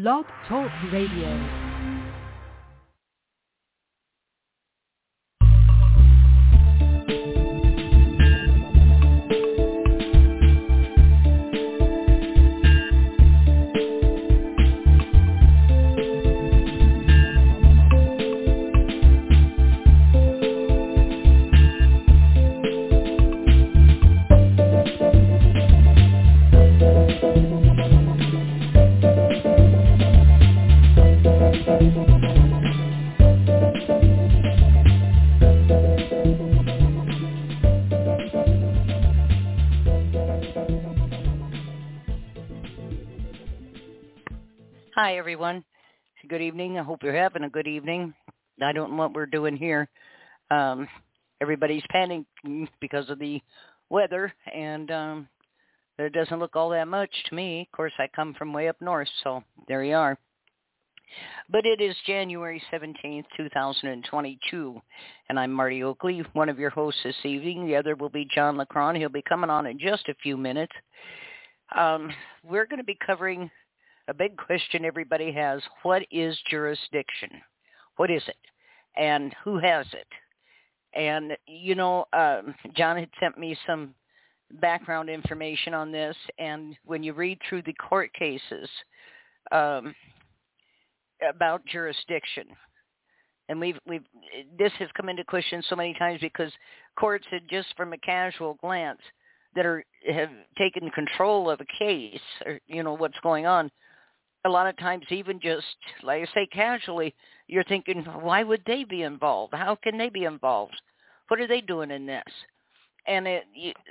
Blog Talk Radio. Hi, everyone. Good evening. I hope you're having a good evening. I don't know what we're doing here. Um, everybody's panicking because of the weather, and um, it doesn't look all that much to me. Of course, I come from way up north, so there you are. But it is January 17th, 2022, and I'm Marti Oakley, one of your hosts this evening. The other will be John Leckrone. He'll be coming on in just a few minutes. Um, we're going to be covering a big question everybody has. What is jurisdiction? What is it? And who has it? And, you know, um, John had sent me some background information on this. And when you read through the court cases um, about jurisdiction, and we've we've this has come into question so many times because courts had just from a casual glance that are have taken control of a case or you know what's going on a lot of times even just like I say casually, you're thinking, why would they be involved? How can they be involved? What are they doing in this? And it,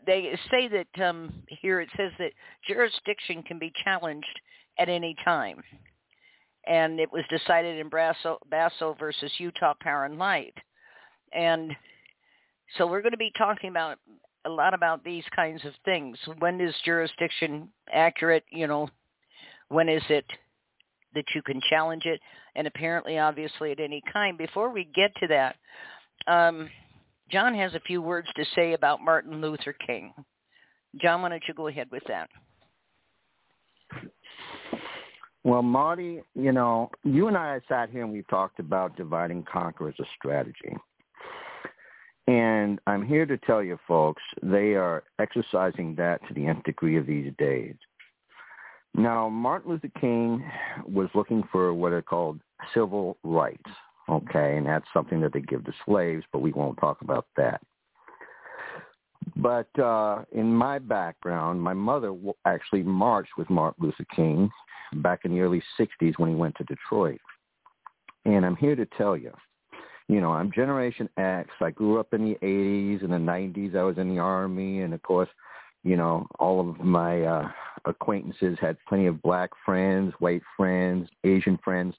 they say that um, here it says that jurisdiction can be challenged at any time, and it was decided in Basso, Basso versus Utah Power and Light, and so we're going to be talking about a lot about these kinds of things. When is jurisdiction accurate? You know, when is it that you can challenge it? And apparently, obviously, at any time. Before we get to that, um, John has a few words to say about Martin Luther King. John, why don't you go ahead with that? Well, Marti, you know, you and I sat here and we've talked about divide and conquer as a strategy. And I'm here to tell you folks, they are exercising that to the nth degree of these days. Now, Martin Luther King was looking for what are called civil rights, okay, and that's something that they give to slaves, but we won't talk about that. But uh, in my background, my mother actually marched with Martin Luther King back in the early 60s when he went to Detroit. And I'm here to tell you, you know, I'm Generation X. I grew up in the 80s and the 90s. I was in the Army, and of course, you know, all of my uh, acquaintances had plenty of black friends, white friends, Asian friends.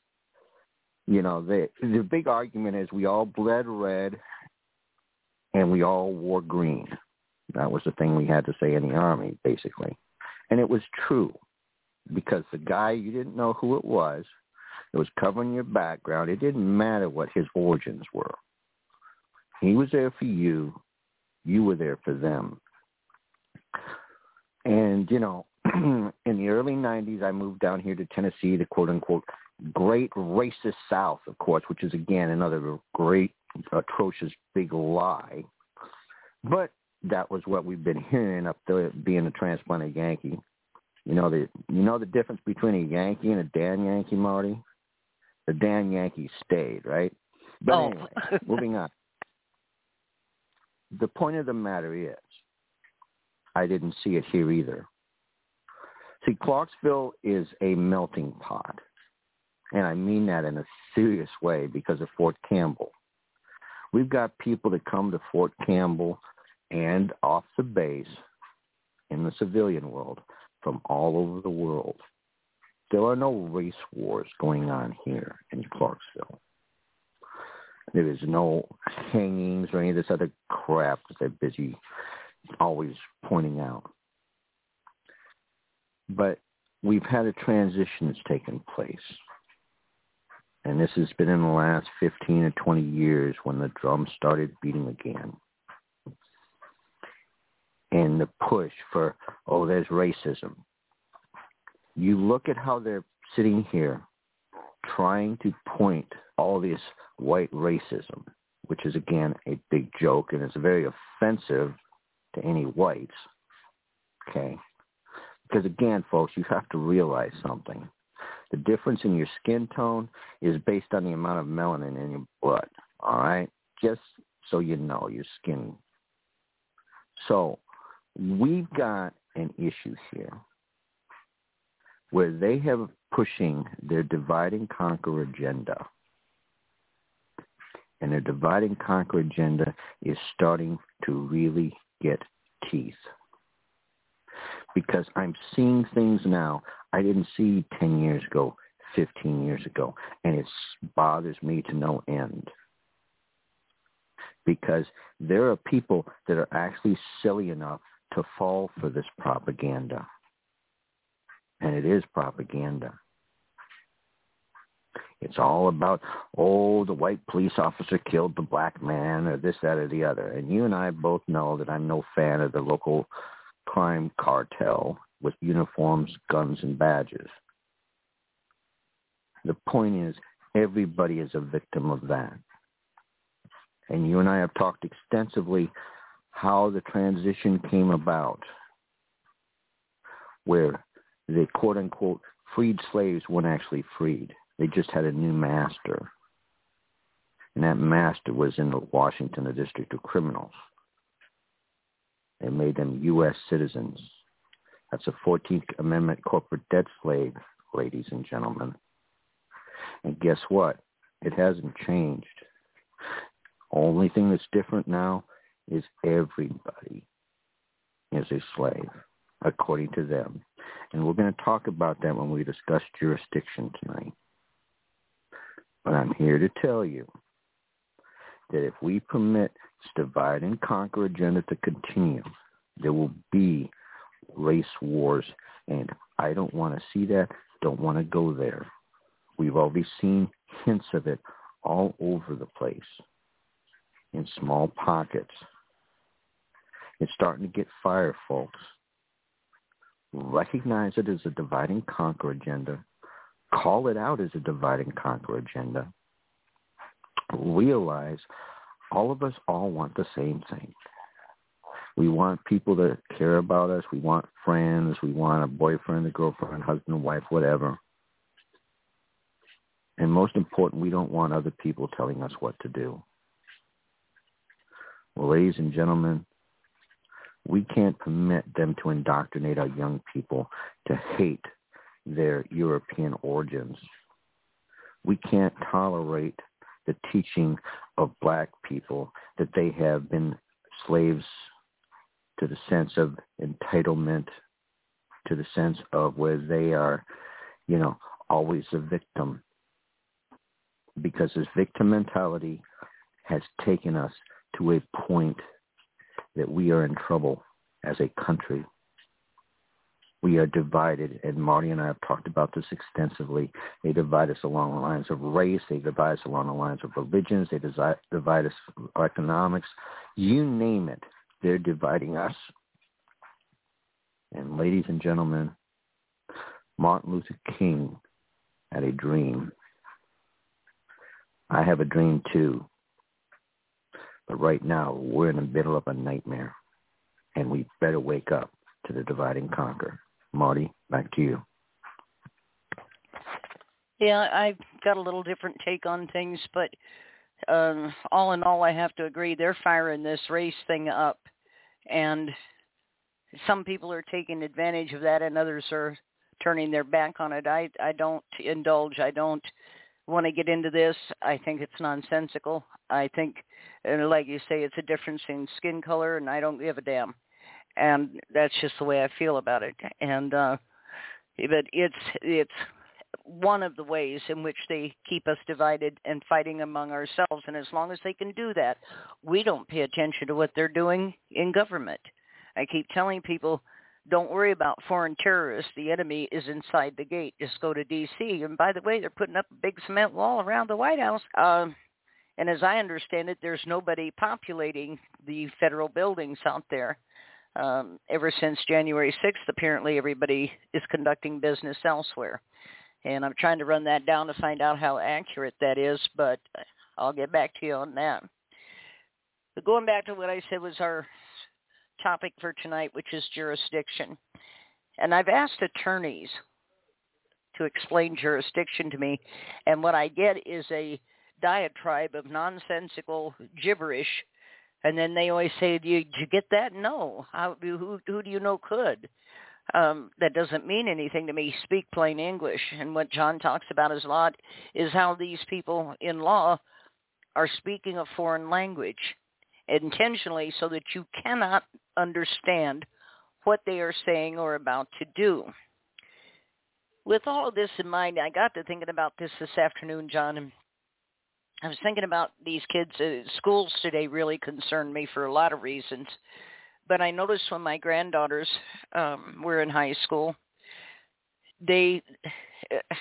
You know, the the big argument is we all bled red and we all wore green. That was the thing we had to say in the army, basically. And it was true because the guy, you didn't know who it was. It was covering your background. It didn't matter what his origins were. He was there for you. You were there for them. And, you know, in the early 90s, I moved down here to Tennessee, the quote unquote great racist South, of course, which is again another great atrocious big lie. But that was what we've been hearing up there being a transplanted Yankee. You know the you know the difference between a Yankee and a Dan Yankee, Marti? The Dan Yankee stayed, right? But oh. anyway, moving on. The point of the matter is I didn't see it here either. See, Clarksville is a melting pot. And I mean that in a serious way because of Fort Campbell. We've got people that come to Fort Campbell and off the base in the civilian world from all over the world. There are no race wars going on here in Clarksville. There is no hangings or any of this other crap that they're busy always pointing out. But we've had a transition that's taken place. And this has been in the last 15 or 20 years when the drum started beating again. And the push for, oh, there's racism. You look at how they're sitting here trying to point all this white racism, which is again a big joke and it's very offensive to any whites. Okay. Because again, folks, you have to realize something. The difference in your skin tone is based on the amount of melanin in your blood. All right? Just so you know, your skin. So we've got an issue here where they have pushing their divide and conquer agenda. And their divide and conquer agenda is starting to really get teeth. Because I'm seeing things now I didn't see 10 years ago, 15 years ago, and it bothers me to no end. Because there are people that are actually silly enough to fall for this propaganda. And it is propaganda. It's all about, oh, the white police officer killed the black man or this, that, or the other. And you and I both know that I'm no fan of the local crime cartel with uniforms, guns, and badges. The point is, everybody is a victim of that. And you and I have talked extensively how the transition came about, where the quote-unquote freed slaves weren't actually freed. They just had a new master. And that master was in the Washington the District of Criminals. They made them U.S. citizens. That's a 14th Amendment corporate debt slave, ladies and gentlemen. And guess what? It hasn't changed. Only thing that's different now is everybody is a slave, according to them. And we're going to talk about that when we discuss jurisdiction tonight. But I'm here to tell you that if we permit this divide and conquer agenda to continue, there will be race wars. And I don't want to see that, don't want to go there. We've already seen hints of it all over the place in small pockets. It's starting to get fire, folks. Recognize it as a divide and conquer agenda. Call it out as a divide and conquer agenda. Realize all of us all want the same thing. We want people to care about us. We want friends. We want a boyfriend, a girlfriend, husband, wife, whatever. And most important, we don't want other people telling us what to do. Well, ladies and gentlemen, we can't permit them to indoctrinate our young people to hate their European origins. We can't tolerate the teaching of black people that they have been slaves to the sense of entitlement, to the sense of where they are, you know, always a victim. Because this victim mentality has taken us to a point that we are in trouble as a country. We are divided, and Marti and I have talked about this extensively. They divide us along the lines of race. They divide us along the lines of religions. They divide us economics. You name it. They're dividing us. And ladies and gentlemen, Martin Luther King had a dream. I have a dream too. But right now, we're in the middle of a nightmare. And we better wake up to the divide and conquer. Marti, back to you. Yeah, I've got a little different take on things, but um, all in all, I have to agree they're firing this race thing up, and some people are taking advantage of that, and others are turning their back on it. I I don't indulge. I don't want to get into this. I think it's nonsensical. I think, and like you say, it's a difference in skin color, and I don't give a damn. And that's just the way I feel about it. And uh, but it's it's one of the ways in which they keep us divided and fighting among ourselves. And as long as they can do that, we don't pay attention to what they're doing in government. I keep telling people, don't worry about foreign terrorists. The enemy is inside the gate. Just go to D.C. And by the way, they're putting up a big cement wall around the White House. Um, and as I understand it, there's nobody populating the federal buildings out there. Um, ever since January 6th, apparently everybody is conducting business elsewhere. And I'm trying to run that down to find out how accurate that is, but I'll get back to you on that. But going back to what I said was our topic for tonight, which is jurisdiction. And I've asked attorneys to explain jurisdiction to me, and what I get is a diatribe of nonsensical gibberish. And then they always say, "Do you, did you get that?" No. How, who, who do you know could? um, that doesn't mean anything to me. Speak plain English. And what John talks about a lot is how these people in law are speaking a foreign language intentionally so that you cannot understand what they are saying or about to do. With all of this in mind, I got to thinking about this this afternoon, John, and I was thinking about these kids. Uh, schools today really concern me for a lot of reasons but I noticed when my granddaughters um, were in high school, they uh,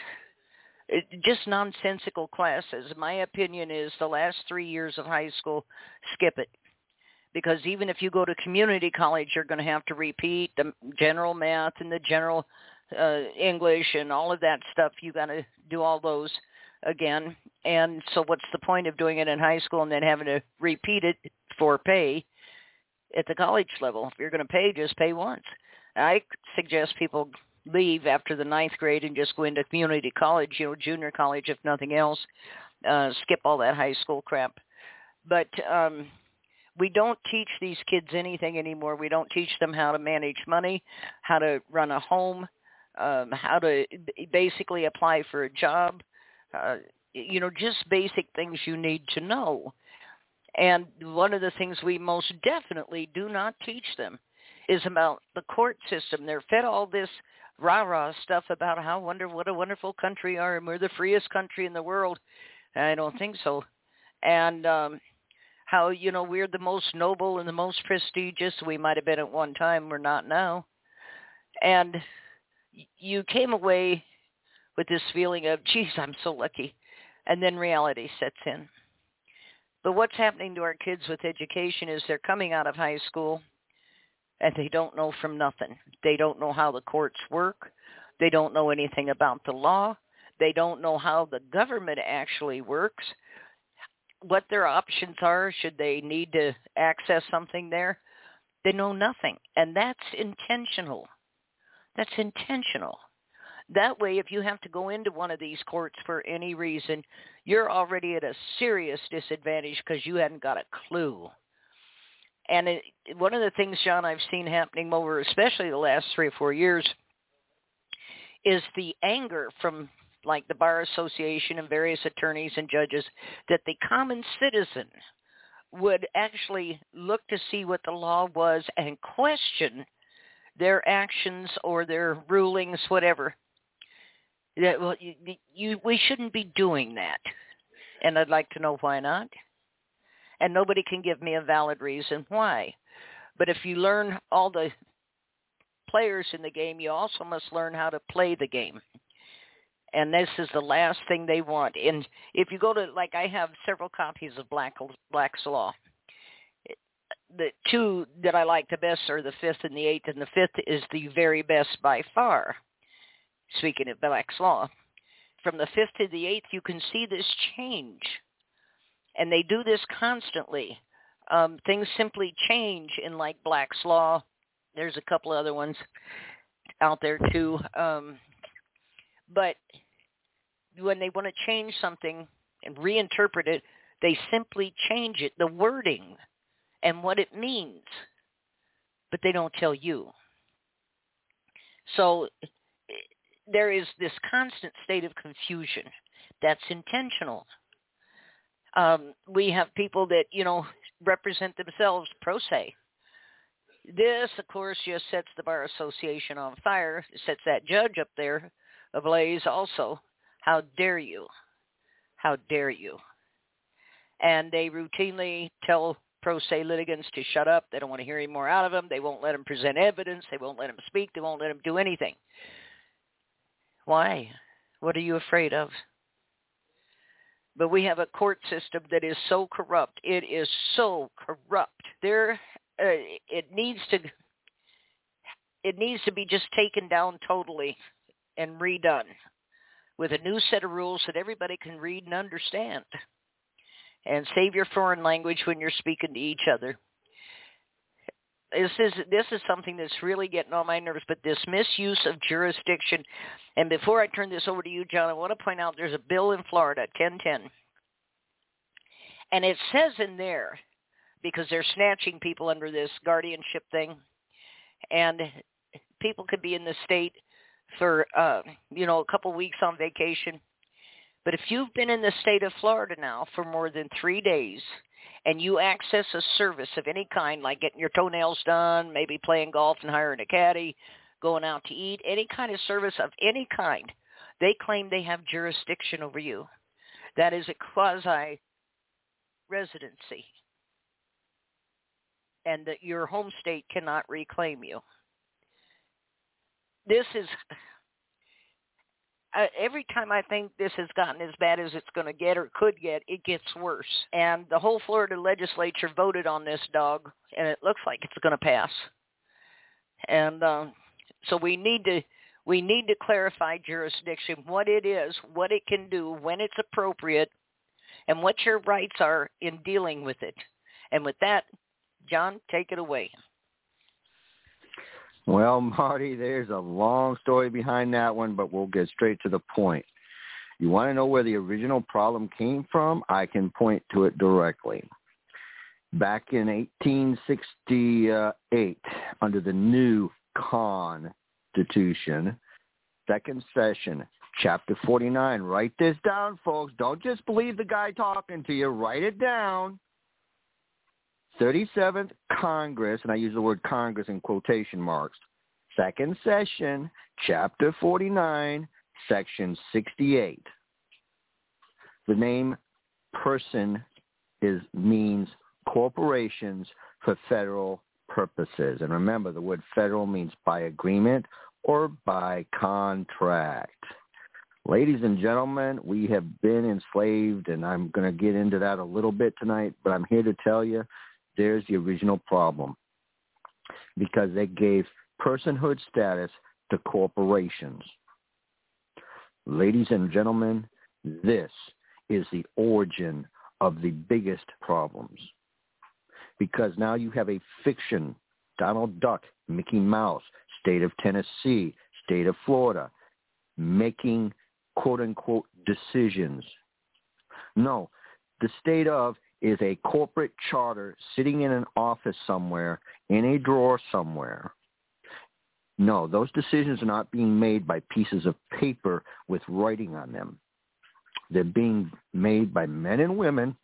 just nonsensical classes. My opinion is the last three years of high school, skip it. Because even if you go to community college, you're going to have to repeat the general math and the general uh, English and all of that stuff. You got to do all those again. And so what's the point of doing it in high school and then having to repeat it for pay? at the college level. If you're going to pay, just pay once. I suggest people leave after the ninth grade and just go into community college, you know, junior college if nothing else. Uh, skip all that high school crap. But um, we don't teach these kids anything anymore. We don't teach them how to manage money, how to run a home, um, how to basically apply for a job. Uh, you know, just basic things you need to know. And one of the things we most definitely do not teach them is about the court system. They're fed all this rah-rah stuff about how wonder what a wonderful country are and we're the freest country in the world. I don't think so. And um how, you know, we're the most noble and the most prestigious. We might have been at one time, we're not now. And you came away with this feeling of, geez, I'm so lucky. And then reality sets in. But what's happening to our kids with education is they're coming out of high school and they don't know from nothing. They don't know how the courts work. They don't know anything about the law. They don't know how the government actually works, what their options are should they need to access something there. They know nothing. And that's intentional. That's intentional. That way, if you have to go into one of these courts for any reason, you're already at a serious disadvantage because you hadn't got a clue. And it, one of the things, John, I've seen happening over especially the last three or four years is the anger from like the Bar Association and various attorneys and judges that the common citizen would actually look to see what the law was and question their actions or their rulings, whatever, that well, you, you we shouldn't be doing that, and I'd like to know why not. And nobody can give me a valid reason why. But if you learn all the players in the game, you also must learn how to play the game. And this is the last thing they want. And if you go to, like I have several copies of Black, Black's Law. The two that I like the best are the fifth and the eighth, and the fifth is the very best by far speaking of Black's Law, from the fifth to the eighth, you can see this change. And they do this constantly. Um, things simply change in like Black's Law. There's a couple other ones out there too. Um, but when they want to change something and reinterpret it, they simply change it, the wording and what it means. But they don't tell you. So there is this constant state of confusion that's intentional. Um, we have people that, you know, represent themselves pro se. This, of course, just sets the Bar Association on fire, sets that judge up there ablaze also. How dare you? How dare you? And they routinely tell pro se litigants to shut up. They don't want to hear any more out of them. They won't let them present evidence. They won't let them speak. They won't let them do anything. Why? What are you afraid of? But we have a court system that is so corrupt. It is so corrupt. There, uh, it needs to, it needs to be just taken down totally and redone. with a new set of rules that everybody can read and understand. And save your foreign language when you're speaking to each other. This is this is something that's really getting on my nerves. But this misuse of jurisdiction, and before I turn this over to you, John, I want to point out there's a bill in Florida, 1010, and it says in there because they're snatching people under this guardianship thing, and people could be in the state for uh, you know a couple weeks on vacation. But if you've been in the state of Florida now for more than three days and you access a service of any kind, like getting your toenails done, maybe playing golf and hiring a caddy, going out to eat, any kind of service of any kind, they claim they have jurisdiction over you. That is a quasi residency. And that your home state cannot reclaim you. This is uh, every time I think this has gotten as bad as it's going to get or could get, it gets worse. And the whole Florida legislature voted on this dog, and it looks like it's going to pass. And um, so we need to we need to clarify jurisdiction, what it is, what it can do, when it's appropriate, and what your rights are in dealing with it. And with that, John, take it away. Well, Marti, there's a long story behind that one, but we'll get straight to the point. You want to know where the original problem came from? I can point to it directly. Back in 1868, under the new Constitution, second session, chapter 49. Write this down, folks. Don't just believe the guy talking to you. Write it down. 37th Congress, and I use the word Congress in quotation marks, second session, chapter 49, section 68. The name person is means corporations for federal purposes. And remember, the word federal means by agreement or by contract. Ladies and gentlemen, we have been enslaved, and I'm going to get into that a little bit tonight, but I'm here to tell you there's the original problem because they gave personhood status to corporations. Ladies and gentlemen, this is the origin of the biggest problems. Because now you have a fiction, Donald Duck, Mickey Mouse, state of Tennessee, state of Florida, making quote unquote decisions. No, the state of is a corporate charter sitting in an office somewhere, in a drawer somewhere. No, those decisions are not being made by pieces of paper with writing on them. They're being made by men and women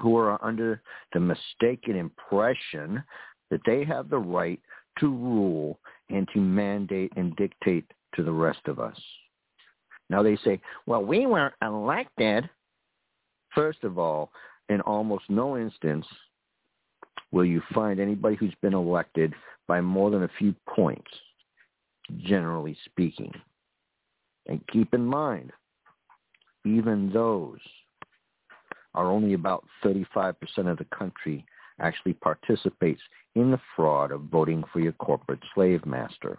who are under the mistaken impression that they have the right to rule and to mandate and dictate to the rest of us. Now they say, well, we weren't elected. First of all, in almost no instance will you find anybody who's been elected by more than a few points, generally speaking. And keep in mind, even those are only about 35% of the country actually participates in the fraud of voting for your corporate slave master.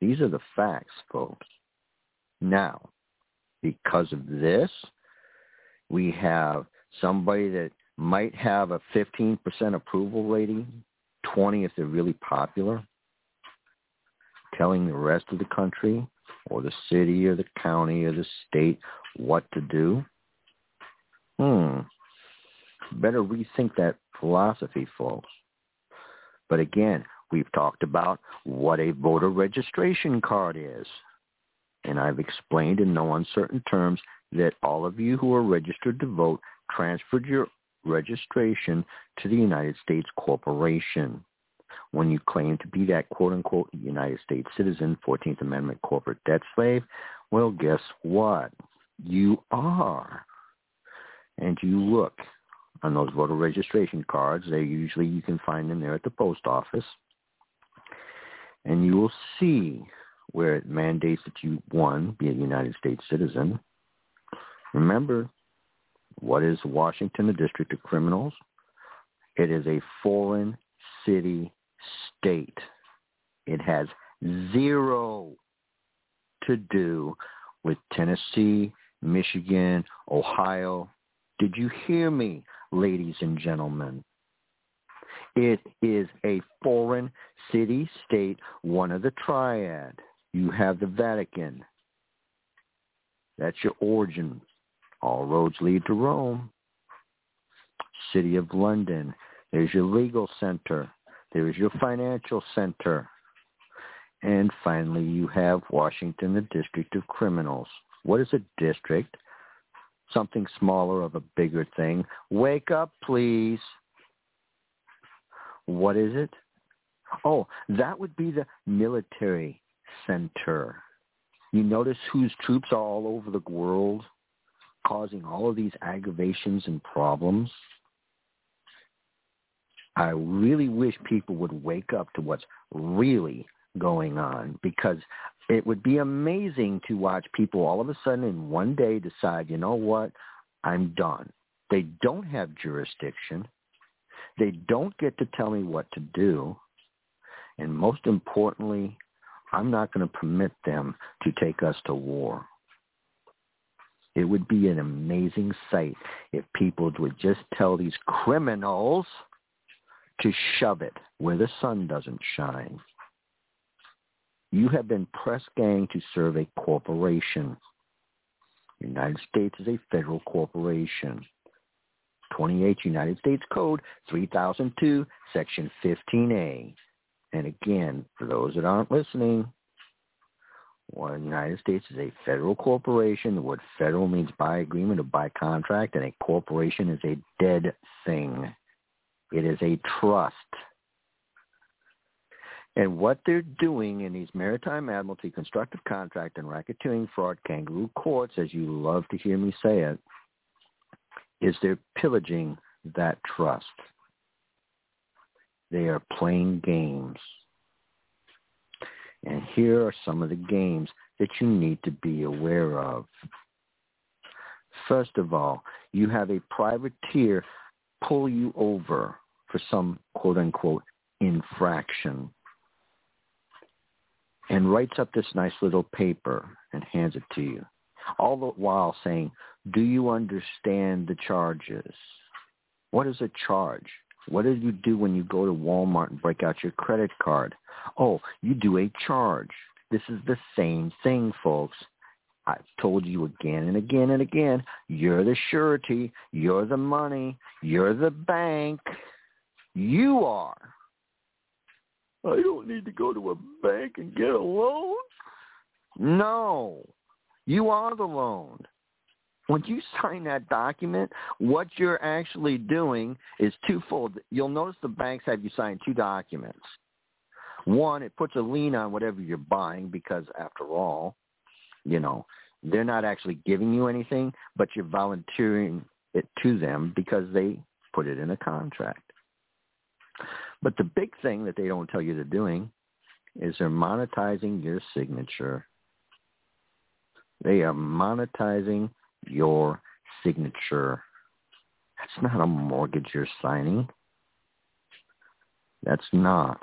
These are the facts, folks. Now, because of this, we have somebody that might have a 15% approval rating, 20 if they're really popular, telling the rest of the country or the city or the county or the state what to do. Hmm. Better rethink that philosophy, folks. But again, we've talked about what a voter registration card is. And I've explained in no uncertain terms that all of you who are registered to vote transferred your registration to the United States corporation. When you claim to be that quote-unquote United States citizen, 14th Amendment corporate debt slave, well, guess what? You are. And you look on those voter registration cards. They usually, you can find them there at the post office. And you will see where it mandates that you, one, be a United States citizen. Remember, what is Washington, the District of Criminals? It is a foreign city state. It has zero to do with Tennessee, Michigan, Ohio. Did you hear me, ladies and gentlemen? It is a foreign city state, one of the triad. You have the Vatican. That's your origin. All roads lead to Rome. City of London. There's your legal center. There's your financial center. And finally, you have Washington, the District of Criminals. What is a district? Something smaller of a bigger thing. Wake up, please. What is it? Oh, that would be the military center. You notice whose troops are all over the world causing all of these aggravations and problems? I really wish people would wake up to what's really going on because it would be amazing to watch people all of a sudden in one day decide, you know what, I'm done. They don't have jurisdiction. They don't get to tell me what to do. And most importantly, I'm not going to permit them to take us to war. It would be an amazing sight if people would just tell these criminals to shove it where the sun doesn't shine. You have been press gang to serve a corporation. The United States is a federal corporation. 28 United States Code 3002, Section 15A. And again, for those that aren't listening, well, the United States is a federal corporation. The word federal means by agreement or by contract, and a corporation is a dead thing. It is a trust. And what they're doing in these maritime admiralty, constructive contract, and racketeering fraud kangaroo courts, as you love to hear me say it, is they're pillaging that trust. They are playing games. And here are some of the games that you need to be aware of. First of all, you have a privateer pull you over for some quote unquote infraction and writes up this nice little paper and hands it to you, all the while saying, do you understand the charges? What is a charge? What do you do when you go to Walmart and break out your credit card? Oh, you do a charge. This is the same thing, folks. I've told you again and again and again, you're the surety, you're the money, you're the bank. You are. I don't need to go to a bank and get a loan. No, you are the loan. When you sign that document, what you're actually doing is twofold. You'll notice the banks have you sign two documents. One, it puts a lien on whatever you're buying because after all, you know, they're not actually giving you anything, but you're volunteering it to them because they put it in a contract. But the big thing that they don't tell you they're doing is they're monetizing your signature. They are monetizing your signature. That's not a mortgage you're signing. That's not.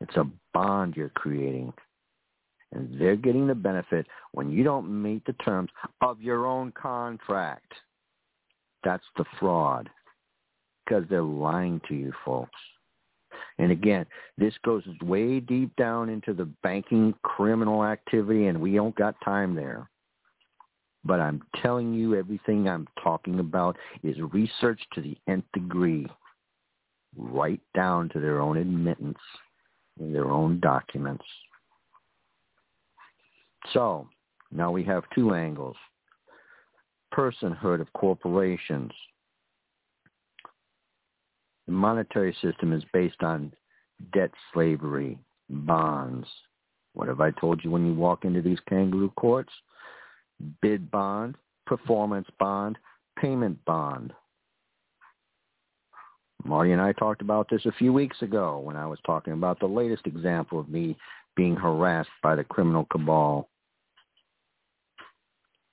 It's a bond you're creating. And they're getting the benefit when you don't meet the terms of your own contract. That's the fraud because they're lying to you folks. And again, this goes way deep down into the banking criminal activity, and we don't got time there. But I'm telling you, everything I'm talking about is research to the nth degree, right down to their own admittance in their own documents. So now we have two angles. Personhood of corporations the monetary system is based on debt slavery, bonds. What have I told you when you walk into these kangaroo courts? Bid bond, performance bond, payment bond. Marti and I talked about this a few weeks ago when I was talking about the latest example of me being harassed by the criminal cabal.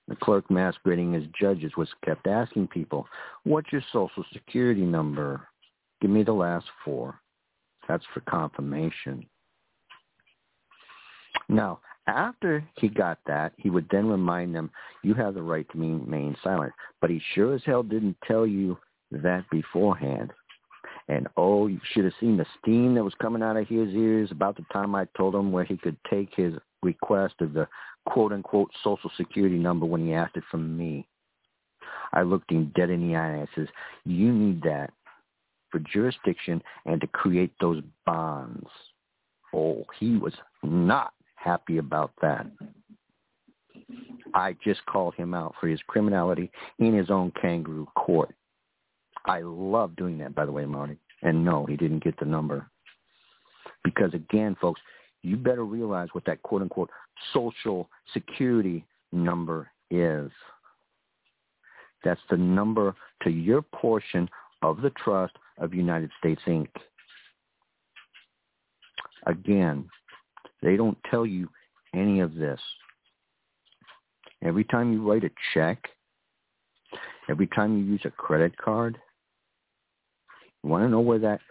The clerk masquerading as judges was kept asking people, what's your social security number? Give me the last four. That's for confirmation. Now, After he got that, he would then remind them, you have the right to remain silent. But he sure as hell didn't tell you that beforehand. And oh, you should have seen the steam that was coming out of his ears about the time I told him where he could take his request of the quote unquote social security number when he asked it from me. I looked him dead in the eye and I says, you need that for jurisdiction and to create those bonds. Oh, he was not happy about that. I just called him out for his criminality in his own kangaroo court. I love doing that, by the way, Marti. And no, he didn't get the number. Because again, folks, you better realize what that quote unquote social security number is. That's the number to your portion of the trust of United States Inc. Again, they don't tell you any of this. Every time you write a check, every time you use a credit card, you want to know where that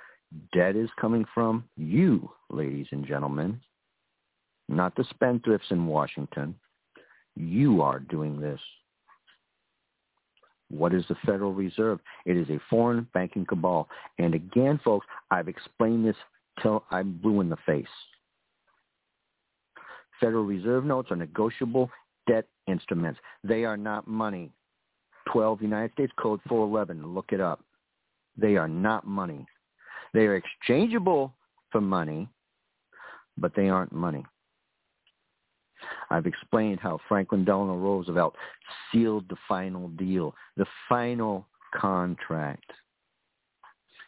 debt is coming from? You, ladies and gentlemen, not the spendthrifts in Washington. You are doing this. What is the Federal Reserve? It is a foreign banking cabal. And again, folks, I've explained this till I'm blue in the face. Federal Reserve notes are negotiable debt instruments. They are not money. 12 United States Code 411. Look it up. They are not money. They are exchangeable for money, but they aren't money. I've explained how Franklin Delano Roosevelt sealed the final deal, the final contract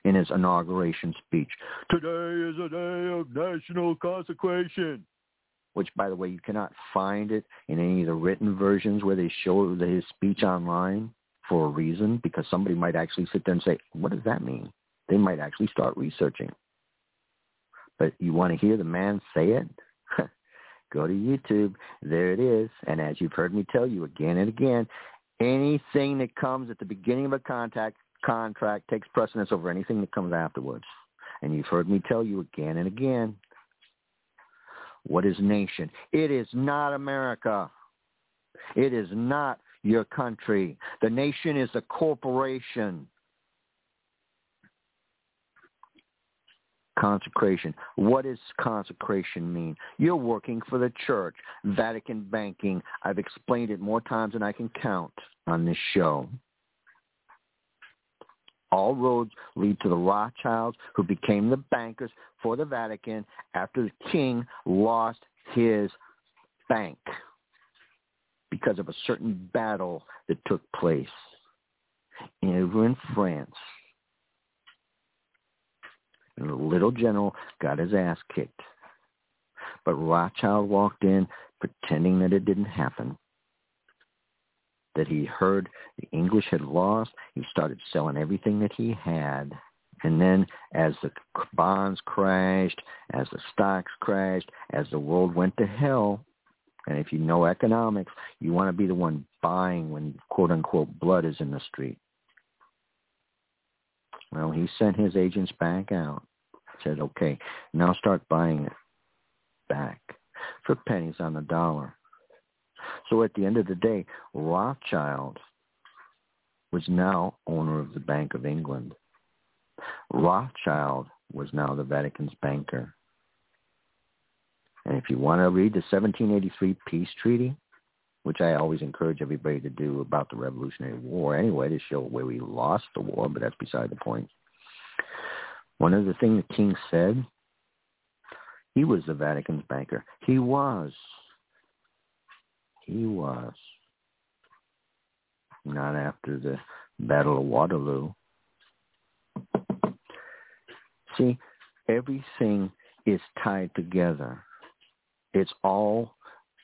in his inauguration speech. Today is a day of national consecration. Which, by the way, you cannot find it in any of the written versions where they show his speech online for a reason, because somebody might actually sit there and say, what does that mean? They might actually start researching. But you want to hear the man say it? Go to YouTube. There it is. And as you've heard me tell you again and again, anything that comes at the beginning of a contact contract takes precedence over anything that comes afterwards. And you've heard me tell you again and again, what is nation? It is not America. It is not your country. The nation is a corporation. consecration. What does consecration mean? You're working for the church, Vatican banking. I've explained it more times than I can count on this show. All roads lead to the Rothschilds who became the bankers for the Vatican after the king lost his bank because of a certain battle that took place over in France and the little general got his ass kicked. But Rothschild walked in pretending that it didn't happen. That he heard the English had lost. He started selling everything that he had. And then as the bonds crashed, as the stocks crashed, as the world went to hell, and if you know economics, you want to be the one buying when quote unquote blood is in the street. Well, he sent his agents back out said, okay, now start buying it back for pennies on the dollar. So at the end of the day, Rothschild was now owner of the Bank of England. Rothschild was now the Vatican's banker. And if you want to read the 1783 peace treaty, which I always encourage everybody to do about the Revolutionary War anyway, to show where we lost the war, but that's beside the point. One of the things the king said, he was the Vatican's banker. He was. He was. Not after the Battle of Waterloo. See, everything is tied together. It's all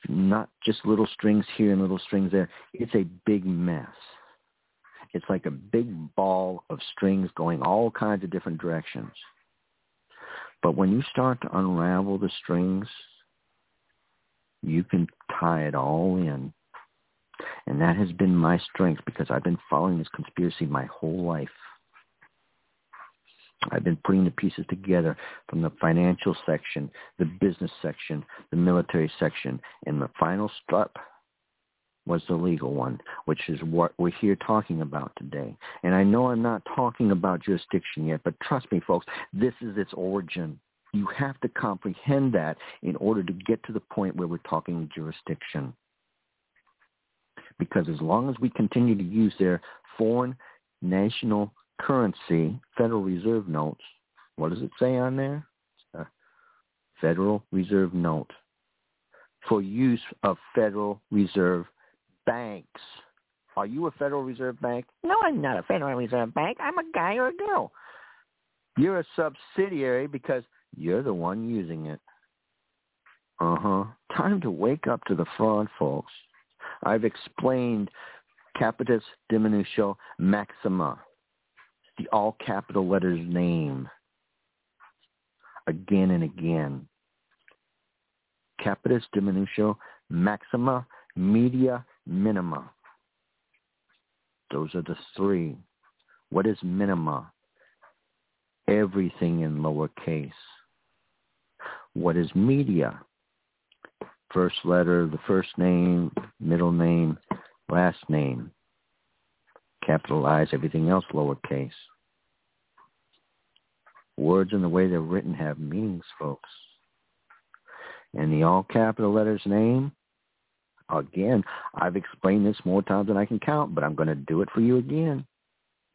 not just little strings here and little strings there. It's a big mess. It's like a big ball of strings going all kinds of different directions. But when you start to unravel the strings, you can tie it all in. And that has been my strength because I've been following this conspiracy my whole life. I've been putting the pieces together from the financial section, the business section, the military section, and the final step was the legal one, which is what we're here talking about today. And I know I'm not talking about jurisdiction yet, but trust me, folks, this is its origin. You have to comprehend that in order to get to the point where we're talking jurisdiction. Because as long as we continue to use their foreign national currency, Federal Reserve notes, what does it say on there? Uh, Federal Reserve note for use of Federal Reserve banks. Are you a Federal Reserve Bank? No, I'm not a Federal Reserve Bank. I'm a guy or a girl. You're a subsidiary because you're the one using it. Uh-huh. Time to wake up to the fraud, folks. I've explained capitis diminutio maxima, the all capital letters name, again and again. Capitis diminutio maxima media minima. Those are the three. What is minima? Everything in lowercase. What is media? First letter, the first name, middle name, last name. Capitalize everything else lowercase. Words and the way they're written have meanings, folks. And the all capital letters name, Again, I've explained this more times than I can count, but I'm going to do it for you again.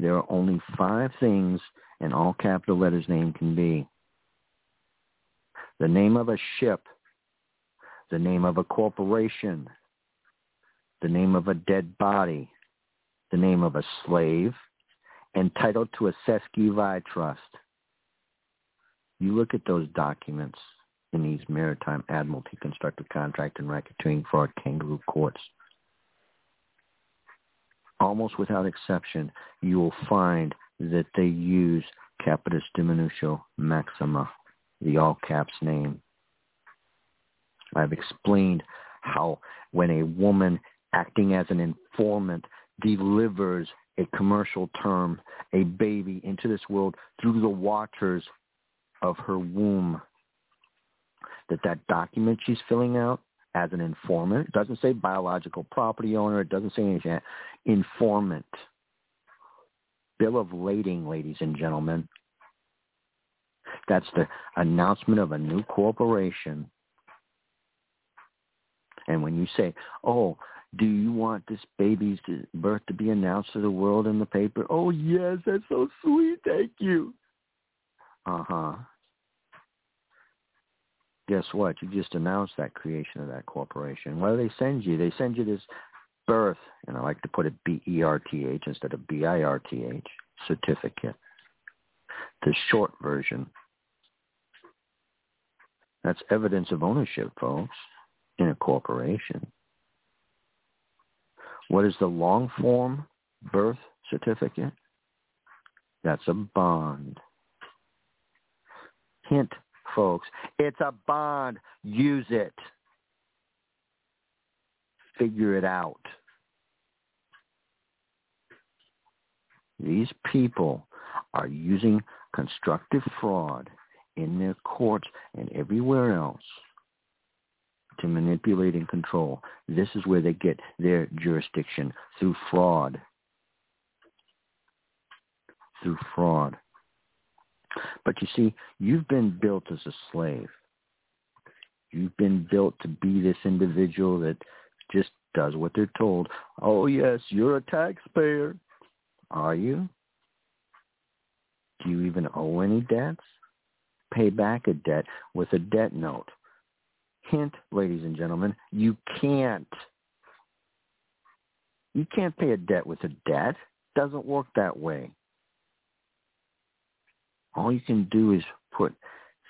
There are only five things an all capital letters name can be. The name of a ship, the name of a corporation, the name of a dead body, the name of a slave, entitled to a cestui que trust. You look at those documents in these maritime admiralty constructive contract and racketeering fraud kangaroo courts. Almost without exception, you will find that they use capitis diminutio maxima, the all caps name. I've explained how when a woman acting as an informant delivers a commercial term, a baby into this world through the waters of her womb, that that document she's filling out as an informant, it doesn't say biological property owner, it doesn't say anything, informant. Bill of lading, ladies and gentlemen. That's the announcement of a new corporation. And when you say, oh, do you want this baby's birth to be announced to the world in the paper? Oh, yes, that's so sweet. Thank you. Uh-huh guess what? You just announced that creation of that corporation. What do they send you? They send you this birth, and I like to put it B-E-R-T-H instead of B-I-R-T-H, certificate. The short version. That's evidence of ownership, folks, in a corporation. What is the long form birth certificate? That's a bond. Hint, folks. It's a bond. Use it. Figure it out. These people are using constructive fraud in their courts and everywhere else to manipulate and control. This is where they get their jurisdiction through fraud. Through fraud. But you see, you've been built as a slave. You've been built to be this individual that just does what they're told. Oh, yes, you're a taxpayer. Are you? Do you even owe any debts? Pay back a debt with a debt note. Hint, ladies and gentlemen, you can't. You can't pay a debt with a debt. Doesn't work that way. All you can do is put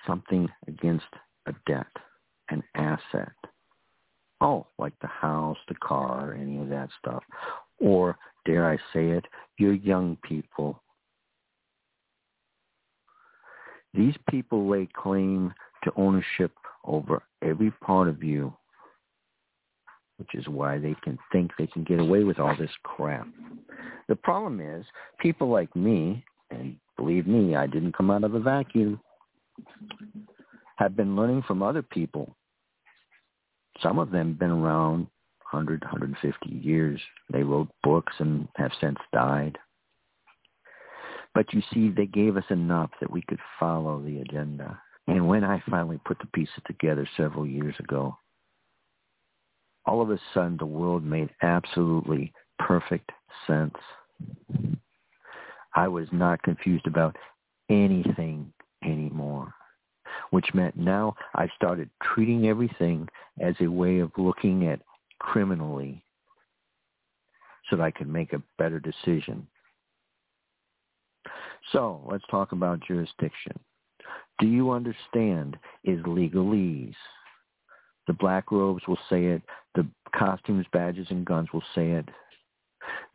something against a debt, an asset. Oh, like the house, the car, any of that stuff. Or, dare I say it, your young people. These people lay claim to ownership over every part of you, which is why they can think they can get away with all this crap. The problem is people like me and believe me, I didn't come out of a vacuum, have been learning from other people. Some of them been around 100, 150 years. They wrote books and have since died. But you see, they gave us enough that we could follow the agenda. And when I finally put the pieces together several years ago, all of a sudden the world made absolutely perfect sense. I was not confused about anything anymore, which meant now I started treating everything as a way of looking at criminally so that I could make a better decision. So let's talk about jurisdiction. Do you understand is legalese? The black robes will say it. The costumes, badges, and guns will say it.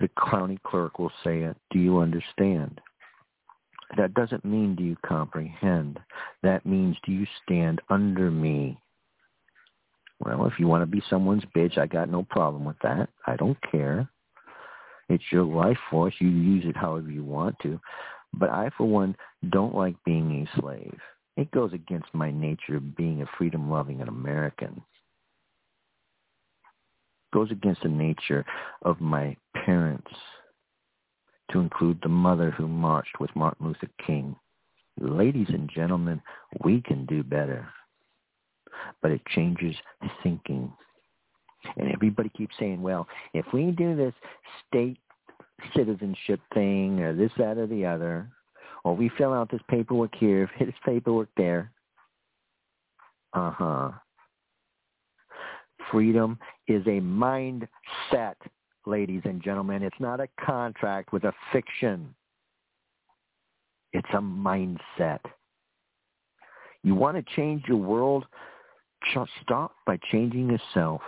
The county clerk will say it. Do you understand? That doesn't mean do you comprehend. That means do you stand under me? Well, if you want to be someone's bitch, I got no problem with that. I don't care. It's your life force. You use it however you want to. But I, for one, don't like being a slave. It goes against my nature of being a freedom-loving American. It goes against the nature of my parents, to include the mother who marched with Martin Luther King. Ladies and gentlemen, we can do better. But it changes thinking. And everybody keeps saying, well, if we do this state citizenship thing or this, that, or the other, or we fill out this paperwork here, this paperwork there. Uh-huh. Freedom is a mindset, ladies and gentlemen. It's not a contract with a fiction. It's a mindset. You want to change your world? Stop by changing yourself.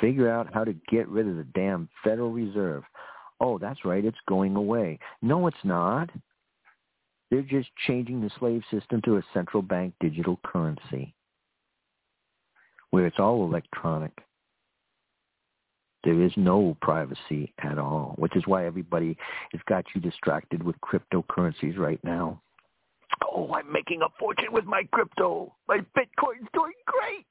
Figure out how to get rid of the damn Federal Reserve oh, that's right, it's going away. No, it's not. They're just changing the slave system to a central bank digital currency where it's all electronic. There is no privacy at all, which is why everybody has got you distracted with cryptocurrencies right now. Oh, I'm making a fortune with my crypto. My Bitcoin's doing great.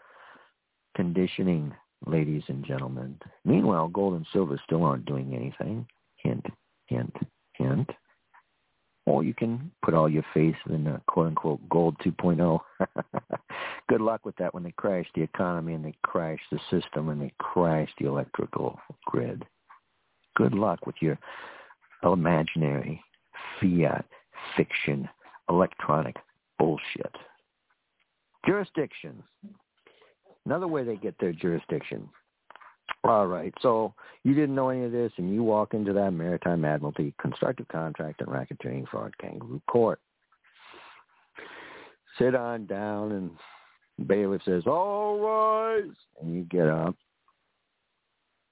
Conditioning, ladies and gentlemen. Meanwhile, gold and silver still aren't doing anything hint, hint, hint. Or you can put all your faith in uh, quote unquote gold 2.0. Good luck with that when they crash the economy and they crash the system and they crash the electrical grid. Good luck with your imaginary, fiat, fiction, electronic bullshit. Jurisdictions. Another way they get their jurisdiction all right. So you didn't know any of this, and you walk into that maritime admiralty constructive contract and racketeering fraud kangaroo court. Sit on down, and bailiff says, "All rise," and you get up.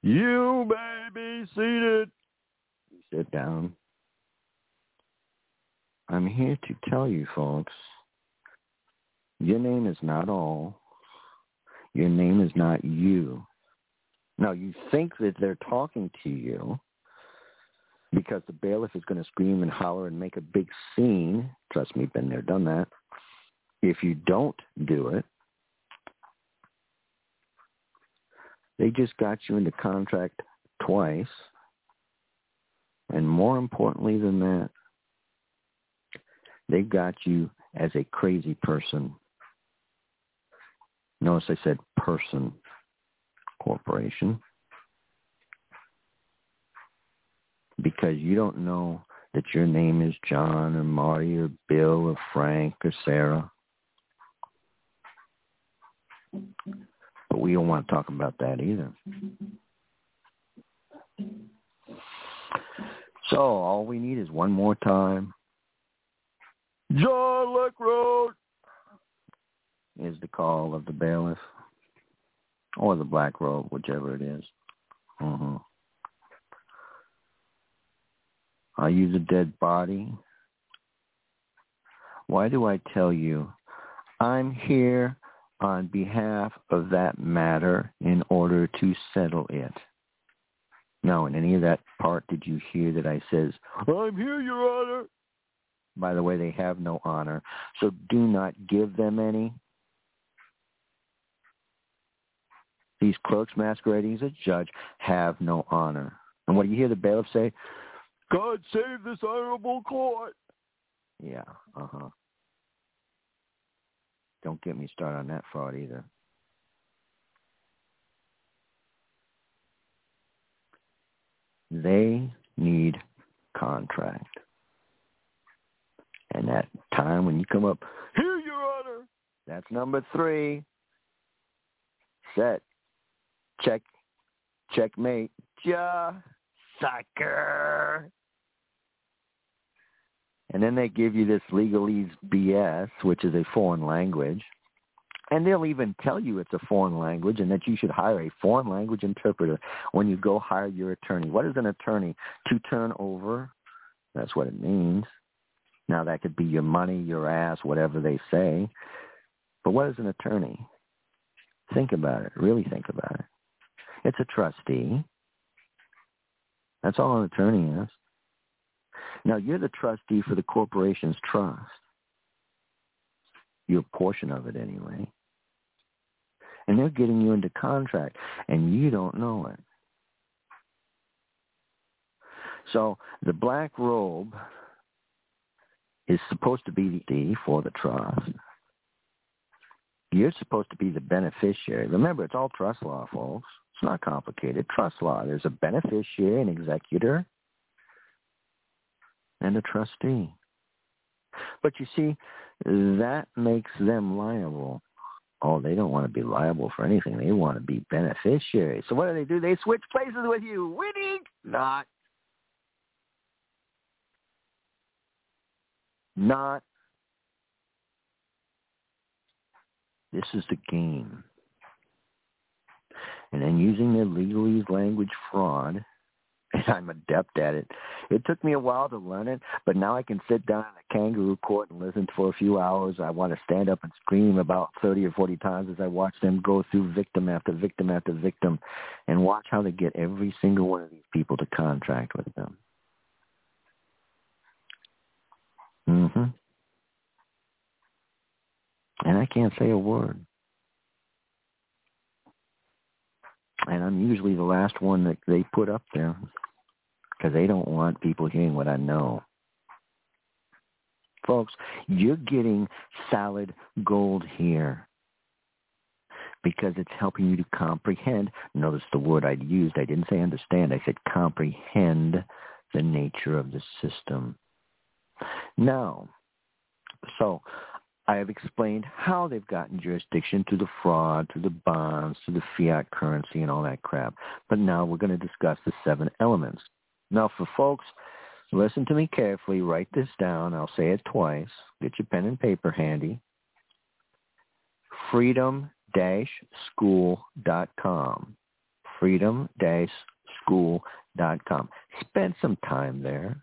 You may be seated. You sit down. I'm here to tell you, folks, your name is not all. Your name is not you. Now you think that they're talking to you because the bailiff is going to scream and holler and make a big scene. Trust me, been there, done that. If you don't do it, they just got you into contract twice. And more importantly than that, they got you as a crazy person. Notice I said person corporation because you don't know that your name is John or Marti or Bill or Frank or Sarah. But we don't want to talk about that either. So all we need is one more time. John Leckrone is the call of the bailiff or the black robe, whichever it is. Uh-huh. Are you the dead body? Why do I tell you I'm here on behalf of that matter in order to settle it? Now, in any of that part, did you hear that I says, I'm here, Your Honor, By the way, they have no honor. So do not give them any. These clerks masquerading as a judge have no honor. And what do you hear the bailiff say? God save this honorable court. Yeah, uh-huh. Don't get me started on that fraud either. They need contract. And that time when you come up, here, Your Honor, that's number three. Set. Check. Checkmate. Ja. Sucker. And then they give you this legalese BS, which is a foreign language. And they'll even tell you it's a foreign language and that you should hire a foreign language interpreter when you go hire your attorney. What is an attorney? To turn over. That's what it means. Now that could be your money, your ass, whatever they say. But what is an attorney? Think about it. Really think about it. It's a trustee. That's all an attorney is. Now you're the trustee for the corporation's trust. You're portion of it anyway and they're getting you into contract, and you don't know it. So the black robe is supposed to be the for the trust. You're supposed to be the beneficiary. Remember, it's all trust law, folks. It's not complicated. Trust law. There's a beneficiary, an executor, and a trustee. But you see, that makes them liable Oh, they don't want to be liable for anything. They want to be beneficiaries. So what do they do? They switch places with you. Winning? Not. Not. This is the game. And then using the legalese language fraud and I'm adept at it. It took me a while to learn it, but now I can sit down in a kangaroo court and listen for a few hours. I want to stand up and scream about 30 or 40 times as I watch them go through victim after victim after victim and watch how they get every single one of these people to contract with them. Mhm. And I can't say a word. And I'm usually the last one that they put up there because they don't want people hearing what I know. Folks, you're getting solid gold here because it's helping you to comprehend. Notice the word I used. I didn't say understand. I said comprehend the nature of the system. Now, so I have explained how they've gotten jurisdiction through the fraud, through the bonds, through the fiat currency and all that crap. But now we're going to discuss the seven elements. Now for folks, listen to me carefully. Write this down. I'll say it twice. Get your pen and paper handy. Freedom-school.com. Freedom-school.com. Spend some time there.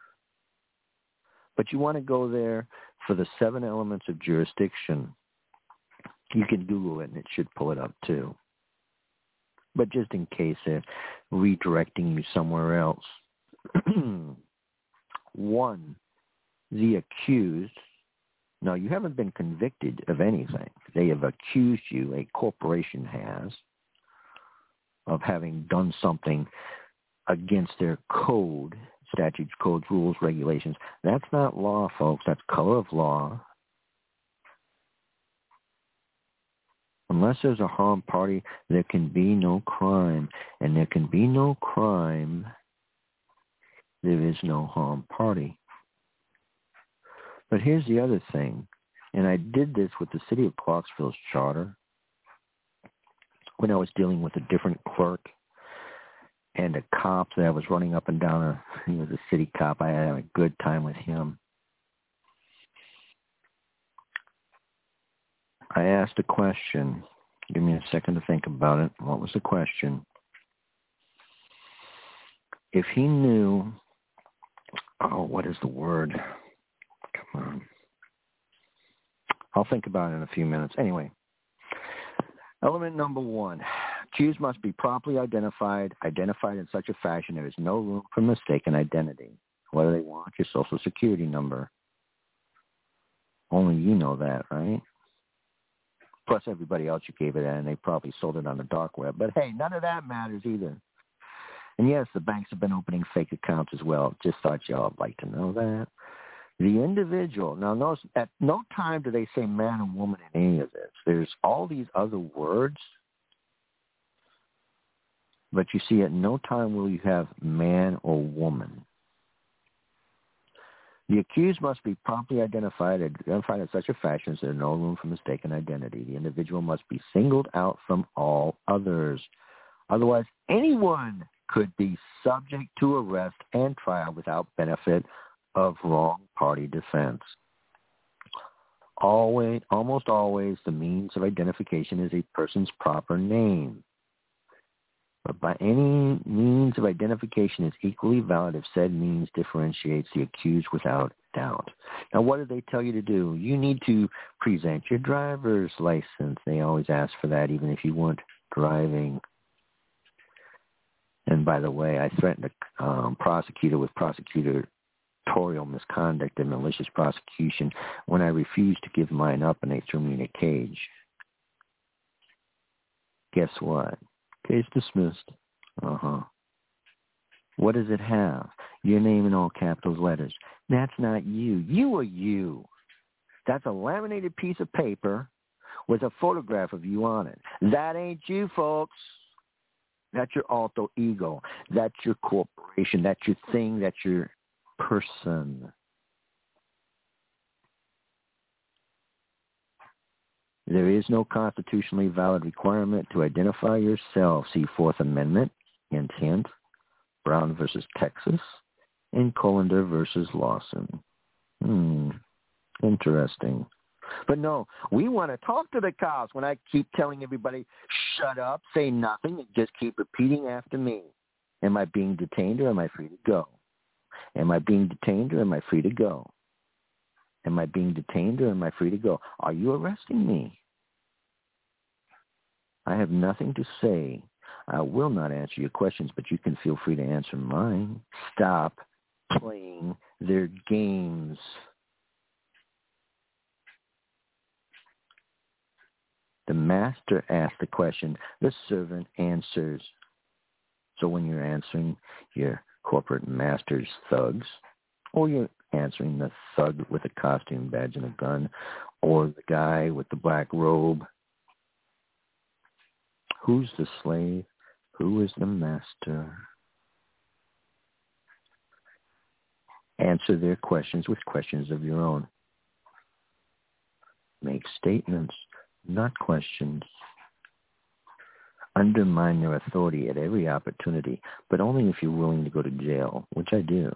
But you want to go there for the seven elements of jurisdiction. You can Google it and it should pull it up too. But just in case they're redirecting you somewhere else. One, the accused. Now, you haven't been convicted of anything. They have accused you, a corporation has, of having done something against their code statutes, codes, rules, regulations. That's not law, folks. That's color of law. Unless there's a harm party, there can be no crime. And there can be no crime, there is no harm party. But here's the other thing, and I did this with the city of Clarksville's charter when I was dealing with a different clerk and a cop that was running up and down. A, he was a city cop. I had a good time with him. I asked a question. Give me a second to think about it. What was the question? If he knew, oh, what is the word? Come on. I'll think about it in a few minutes. Anyway, element number one Accused must be properly identified, identified in such a fashion there is no room for mistaken identity. What do they want? Your social security number. Only you know that, right? Plus everybody else you gave it at, and they probably sold it on the dark web. But hey, none of that matters either. And yes, the banks have been opening fake accounts as well. Just thought y'all would like to know that. The individual, now notice at no time do they say man and woman in any of this. There's all these other words, but you see at no time will you have man or woman. The accused must be promptly identified, identified in such a fashion as there's no room for mistaken identity. The individual must be singled out from all others. Otherwise, anyone could be subject to arrest and trial without benefit of wrong party defense. Always, almost always, the means of identification is a person's proper name. But by any means of identification is equally valid if said means differentiates the accused without doubt. Now, what do they tell you to do? You need to present your driver's license. They always ask for that, even if you weren't driving. And by the way, I threatened a um, prosecutor with prosecutorial misconduct and malicious prosecution when I refused to give mine up and they threw me in a cage. Guess what? Case dismissed. Uh-huh. What does it have? Your name in all capitals letters. That's not you. You are you. That's a laminated piece of paper with a photograph of you on it. That ain't you, folks. That's your alter ego. That's your corporation. That's your thing. That's your person. There is no constitutionally valid requirement to identify yourself. See Fourth Amendment, intent, Brown versus Texas, and Kolender versus Lawson. Hmm, interesting. But no, we want to talk to the cops when I keep telling everybody, shut up, say nothing, and just keep repeating after me. Am I being detained or am I free to go? Am I being detained or am I free to go? Am I being detained or am I free to go? Are you arresting me? I have nothing to say. I will not answer your questions, but you can feel free to answer mine. Stop playing their games. The master asks the question, the servant answers. So when you're answering your corporate master's thugs, or you're answering the thug with a costume badge and a gun, or the guy with the black robe, who's the slave? Who is the master? Answer their questions with questions of your own. Make statements not questions. Undermine their authority at every opportunity, but only if you're willing to go to jail, which I do.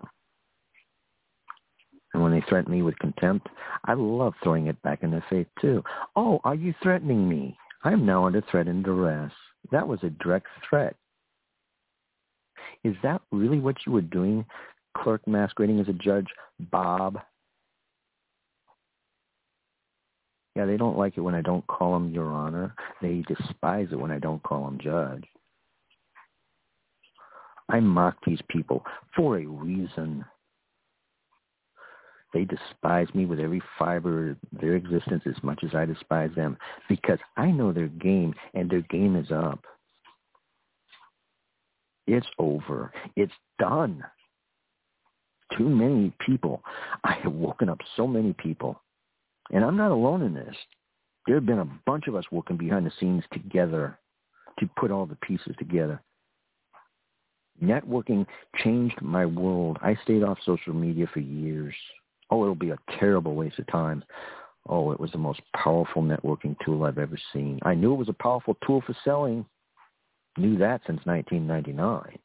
And when they threaten me with contempt, I love throwing it back in their face too. Oh, are you threatening me? I'm now under threat and duress. That was a direct threat. Is that really what you were doing, clerk masquerading as a judge, Bob? Yeah, they don't like it when I don't call them Your Honor. They despise it when I don't call them Judge. I mock these people for a reason. They despise me with every fiber of their existence as much as I despise them because I know their game and their game is up. It's over. It's done. Too many people. I have woken up so many people and I'm not alone in this. There have been a bunch of us working behind the scenes together to put all the pieces together. Networking changed my world. I stayed off social media for years. Oh, it'll be a terrible waste of time. Oh, it was the most powerful networking tool I've ever seen. I knew it was a powerful tool for selling. Knew that since 1999.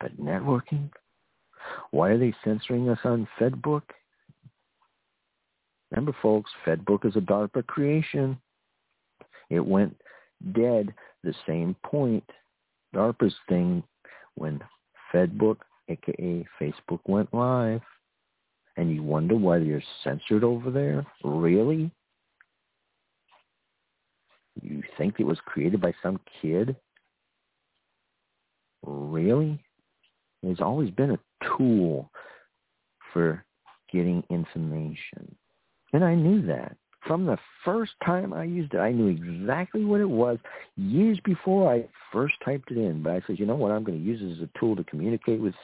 But networking? Why are they censoring us on FedBook? Remember, folks, FedBook is a DARPA creation. It went dead the same point. DARPA's thing when FedBook, aka Facebook, went live. And you wonder why you're censored over there? Really? You think it was created by some kid? Really? It's always been a tool for getting information. And I knew that. From the first time I used it, I knew exactly what it was years before I first typed it in. But I said, you know what, I'm going to use it as a tool to communicate with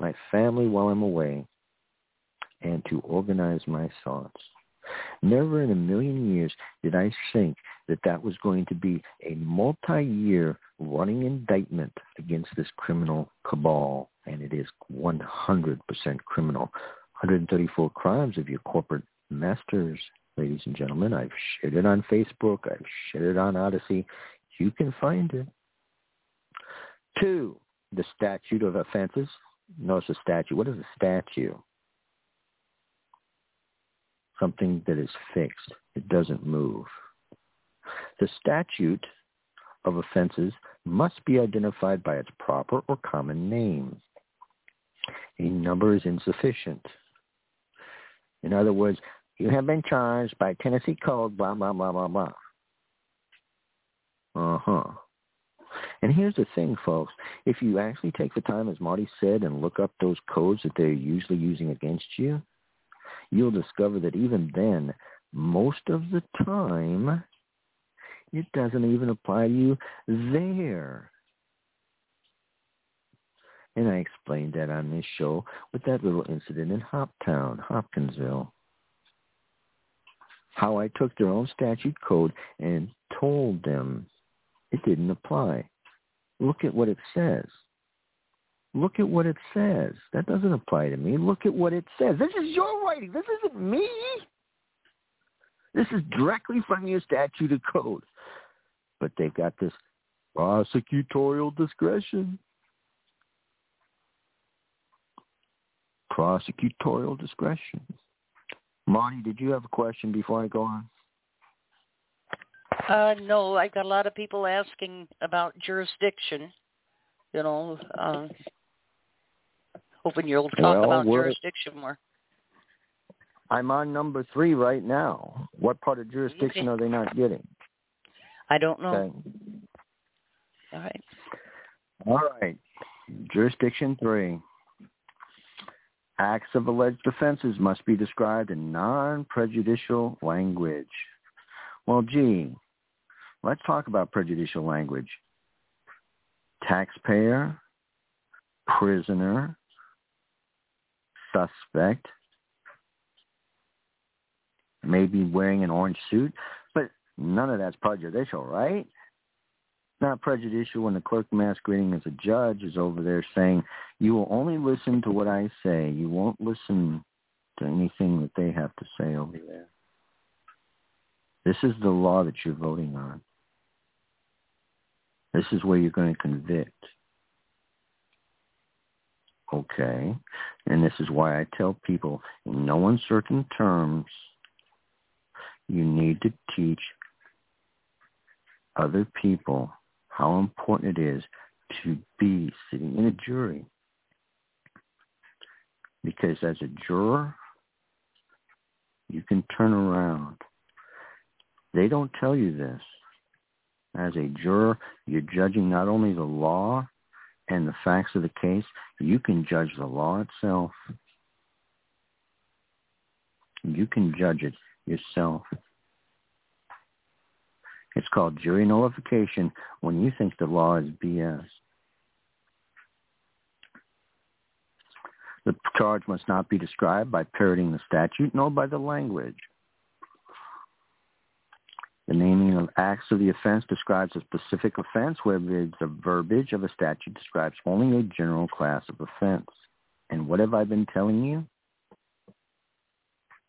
my family while I'm away and to organize my thoughts. Never in a million years did I think that that was going to be a multi-year running indictment against this criminal cabal, and it is 100% criminal. 134 crimes of your corporate masters, ladies and gentlemen. I've shared it on Facebook. I've shared it on Odysee. You can find it. Two, the statute of offenses. Notice a statute. What is a statute? Something that is fixed. It doesn't move. The statute of offenses must be identified by its proper or common name. A number is insufficient. In other words, you have been charged by Tennessee Code, blah, blah, blah, blah, blah. Uh-huh. And here's the thing, folks. If you actually take the time, as Marti said, and look up those codes that they're usually using against you, you'll discover that even then, most of the time, it doesn't even apply to you there. And I explained that on this show with that little incident in Hoptown, Hopkinsville. How I took their own statute code and told them it didn't apply. Look at what it says. Look at what it says. That doesn't apply to me. Look at what it says. This is your writing. This isn't me. This is directly from your statute of code. But they've got this prosecutorial discretion. Prosecutorial discretion. Marti, did you have a question before I go on? Uh, no, I got a lot of people asking about jurisdiction. You know, uh, hoping you'll talk well, about jurisdiction more. I'm on number three right now. What part of jurisdiction are they not getting? I don't know. Okay. All right. All right. Jurisdiction three. Acts of alleged offenses must be described in non-prejudicial language. Well, gee, let's talk about prejudicial language. Taxpayer, prisoner, suspect, maybe wearing an orange suit, but none of that's prejudicial, right? not prejudicial when the clerk masquerading as a judge is over there saying, you will only listen to what I say. You won't listen to anything that they have to say over there. This is the law that you're voting on. This is where you're going to convict. Okay. And this is why I tell people in no uncertain terms, you need to teach other people how important it is to be sitting in a jury. Because as a juror, you can turn around. They don't tell you this. As a juror, you're judging not only the law and the facts of the case, you can judge the law itself. You can judge it yourself. It's called jury nullification when you think the law is BS. The charge must not be described by parroting the statute nor by the language. The naming of acts of the offense describes a specific offense, whereas the verbiage of a statute describes only a general class of offense. And what have I been telling you?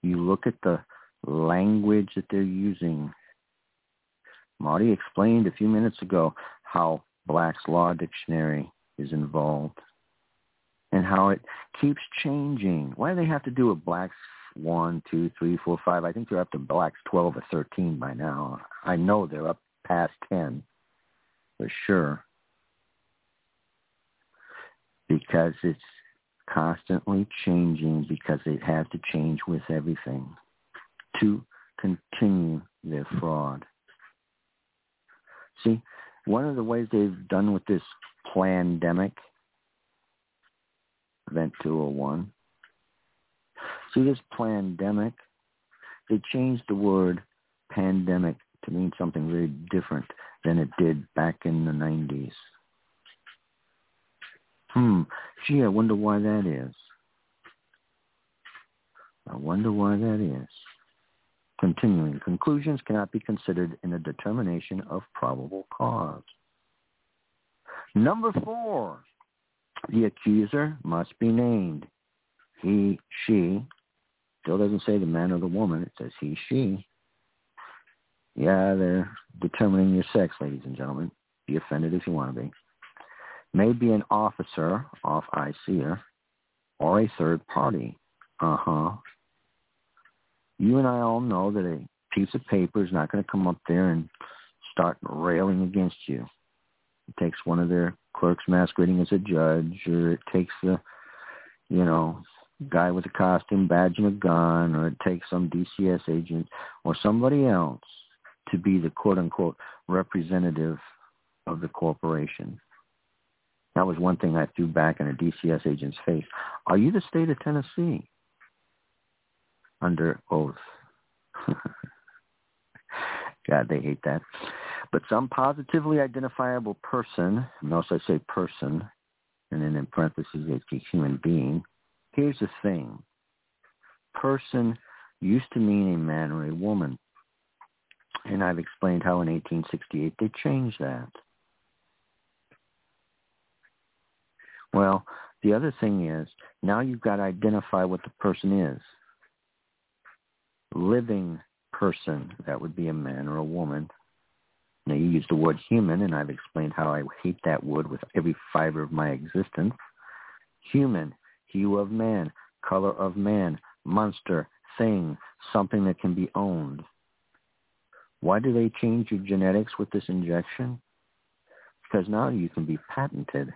You look at the language that they're using Marti explained a few minutes ago how Black's Law Dictionary is involved and how it keeps changing. Why do they have to do a Black's one, two, three, four, five? I think they're up to Black's 12 or 13 by now. I know they're up past 10 for sure because it's constantly changing because they have to change with everything to continue their fraud. See, one of the ways they've done with this pandemic, Event 201, see this pandemic, they changed the word pandemic to mean something very different than it did back in the 90s. Hmm. Gee, I wonder why that is. I wonder why that is. Continuing, conclusions cannot be considered in a determination of probable cause. Number four, the accuser must be named. He, she, still doesn't say the man or the woman. It says he, she. Yeah, they're determining your sex, ladies and gentlemen. Be offended if you want to be. May be an officer, off ICer, or a third party. Uh-huh. You and I all know that a piece of paper is not going to come up there and start railing against you. It takes one of their clerks masquerading as a judge, or it takes the, you know, guy with a costume, badge, and a gun, or it takes some DCS agent or somebody else to be the quote-unquote representative of the corporation. That was one thing I threw back in a DCS agent's face. Are you the state of Tennessee? Under oath. God, they hate that. But some positively identifiable person, notice I say person, and then in parentheses it's a human being. Here's the thing. Person used to mean a man or a woman. And I've explained how in 1868 they changed that. Well, the other thing is now you've got to identify what the person is. Living person, that would be a man or a woman. Now you use the word human, and I've explained how I hate that word with every fiber of my existence. Human, hue of man, color of man, monster, thing, something that can be owned. Why do they change your genetics with this injection? Because now you can be patented.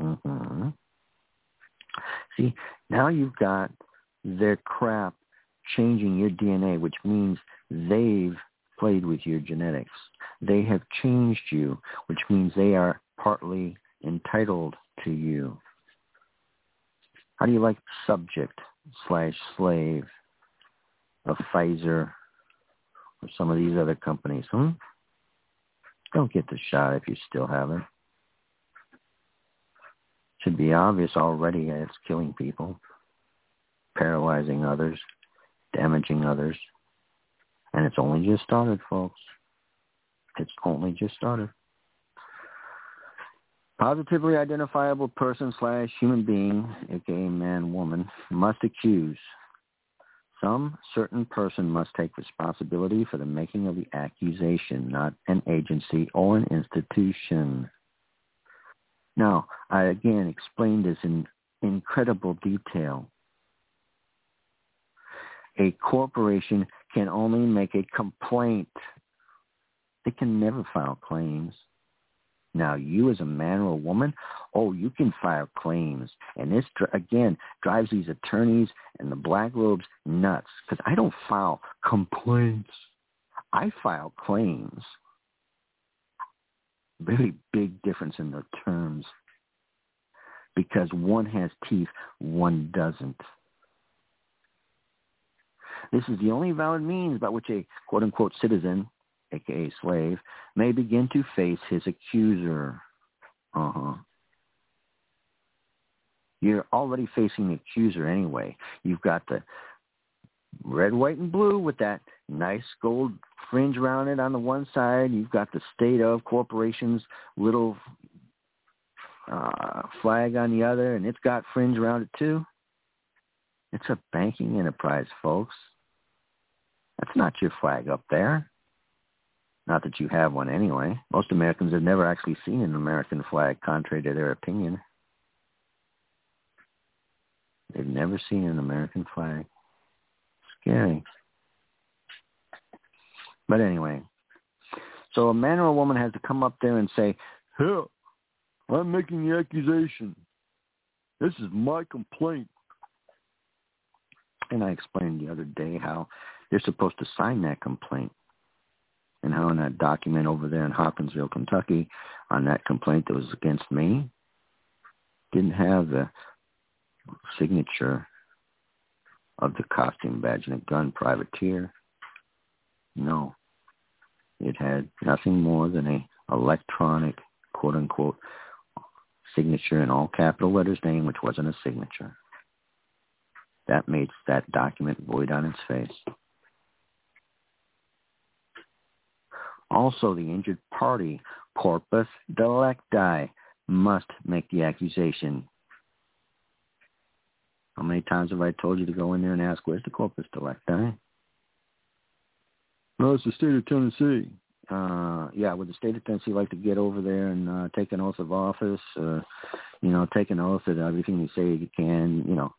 Mm-hmm. See, now you've got their crap changing your DNA, which means they've played with your genetics. They have changed you, which means they are partly entitled to you. How do you like subject slash slave of Pfizer or some of these other companies, hmm? Don't get the shot if you still haven't. Should be obvious already it's killing people, paralyzing others, damaging others. And it's only just started, folks. It's only just started. Positively identifiable person slash human being, aka man, woman, must accuse some certain person must take responsibility for the making of the accusation, not an agency or an institution. Now, I again explained this in incredible detail. A corporation can only make a complaint. They can never file claims. Now, you as a man or a woman, oh, you can file claims. And this, again, drives these attorneys and the black robes nuts because I don't file complaints. I file claims. Very big difference in the terms because one has teeth, one doesn't. This is the only valid means by which a quote-unquote citizen aka slave, may begin to face his accuser. Uh-huh. You're already facing the accuser anyway. You've got the red, white, and blue with that nice gold fringe around it on the one side. You've got the state of corporation's little uh, flag on the other, and it's got fringe around it too. It's a banking enterprise, folks. That's not your flag up there. Not that you have one anyway. Most Americans have never actually seen an American flag, contrary to their opinion. They've never seen an American flag. Scary. But anyway, so a man or a woman has to come up there and say, "Here, I'm making the accusation. This is my complaint." And I explained the other day how they're supposed to sign that complaint and how in that document over there in Hopkinsville, Kentucky, on that complaint that was against me, didn't have the signature of the costume badge and a gun privateer. No. It had nothing more than a electronic, quote unquote, signature in all capital letters name, which wasn't a signature. That made that document void on its face. Also, the injured party, corpus delicti, must make the accusation. How many times have I told you to go in there and ask, where's the corpus delicti? No, it's the state of Tennessee. Uh, yeah, would the state of Tennessee like to get over there and uh, take an oath of office? Uh, you know, take an oath that everything you say you can, you know.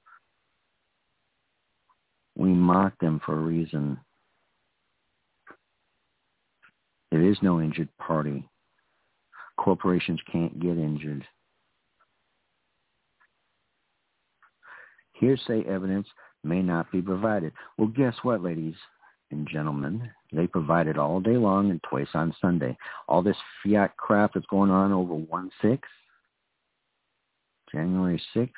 We mock them for a reason. There is no injured party. Corporations can't get injured. Hearsay evidence may not be provided. Well, guess what, ladies and gentlemen? They provide it all day long and twice on Sunday. All this fiat crap that's going on over 1-6, January 6th,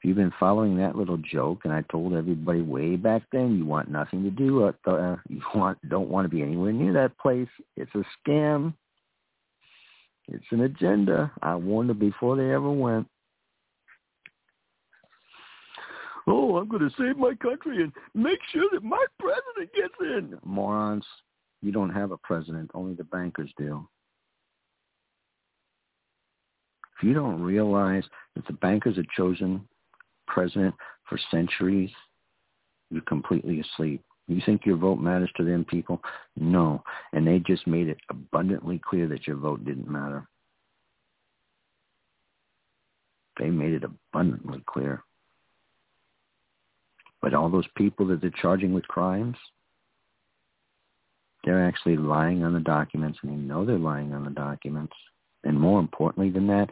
if you've been following that little joke, and I told everybody way back then, you want nothing to do with, uh, you want don't want to be anywhere near that place. It's a scam. It's an agenda. I warned them before they ever went. Oh, I'm going to save my country and make sure that my president gets in. Morons, you don't have a president. Only the bankers do. If you don't realize that the bankers are chosen president for centuries, you're completely asleep. You think your vote matters to them people? No. And they just made it abundantly clear that your vote didn't matter. They made it abundantly clear. But all those people that they're charging with crimes, they're actually lying on the documents, and they know they're lying on the documents. And more importantly than that,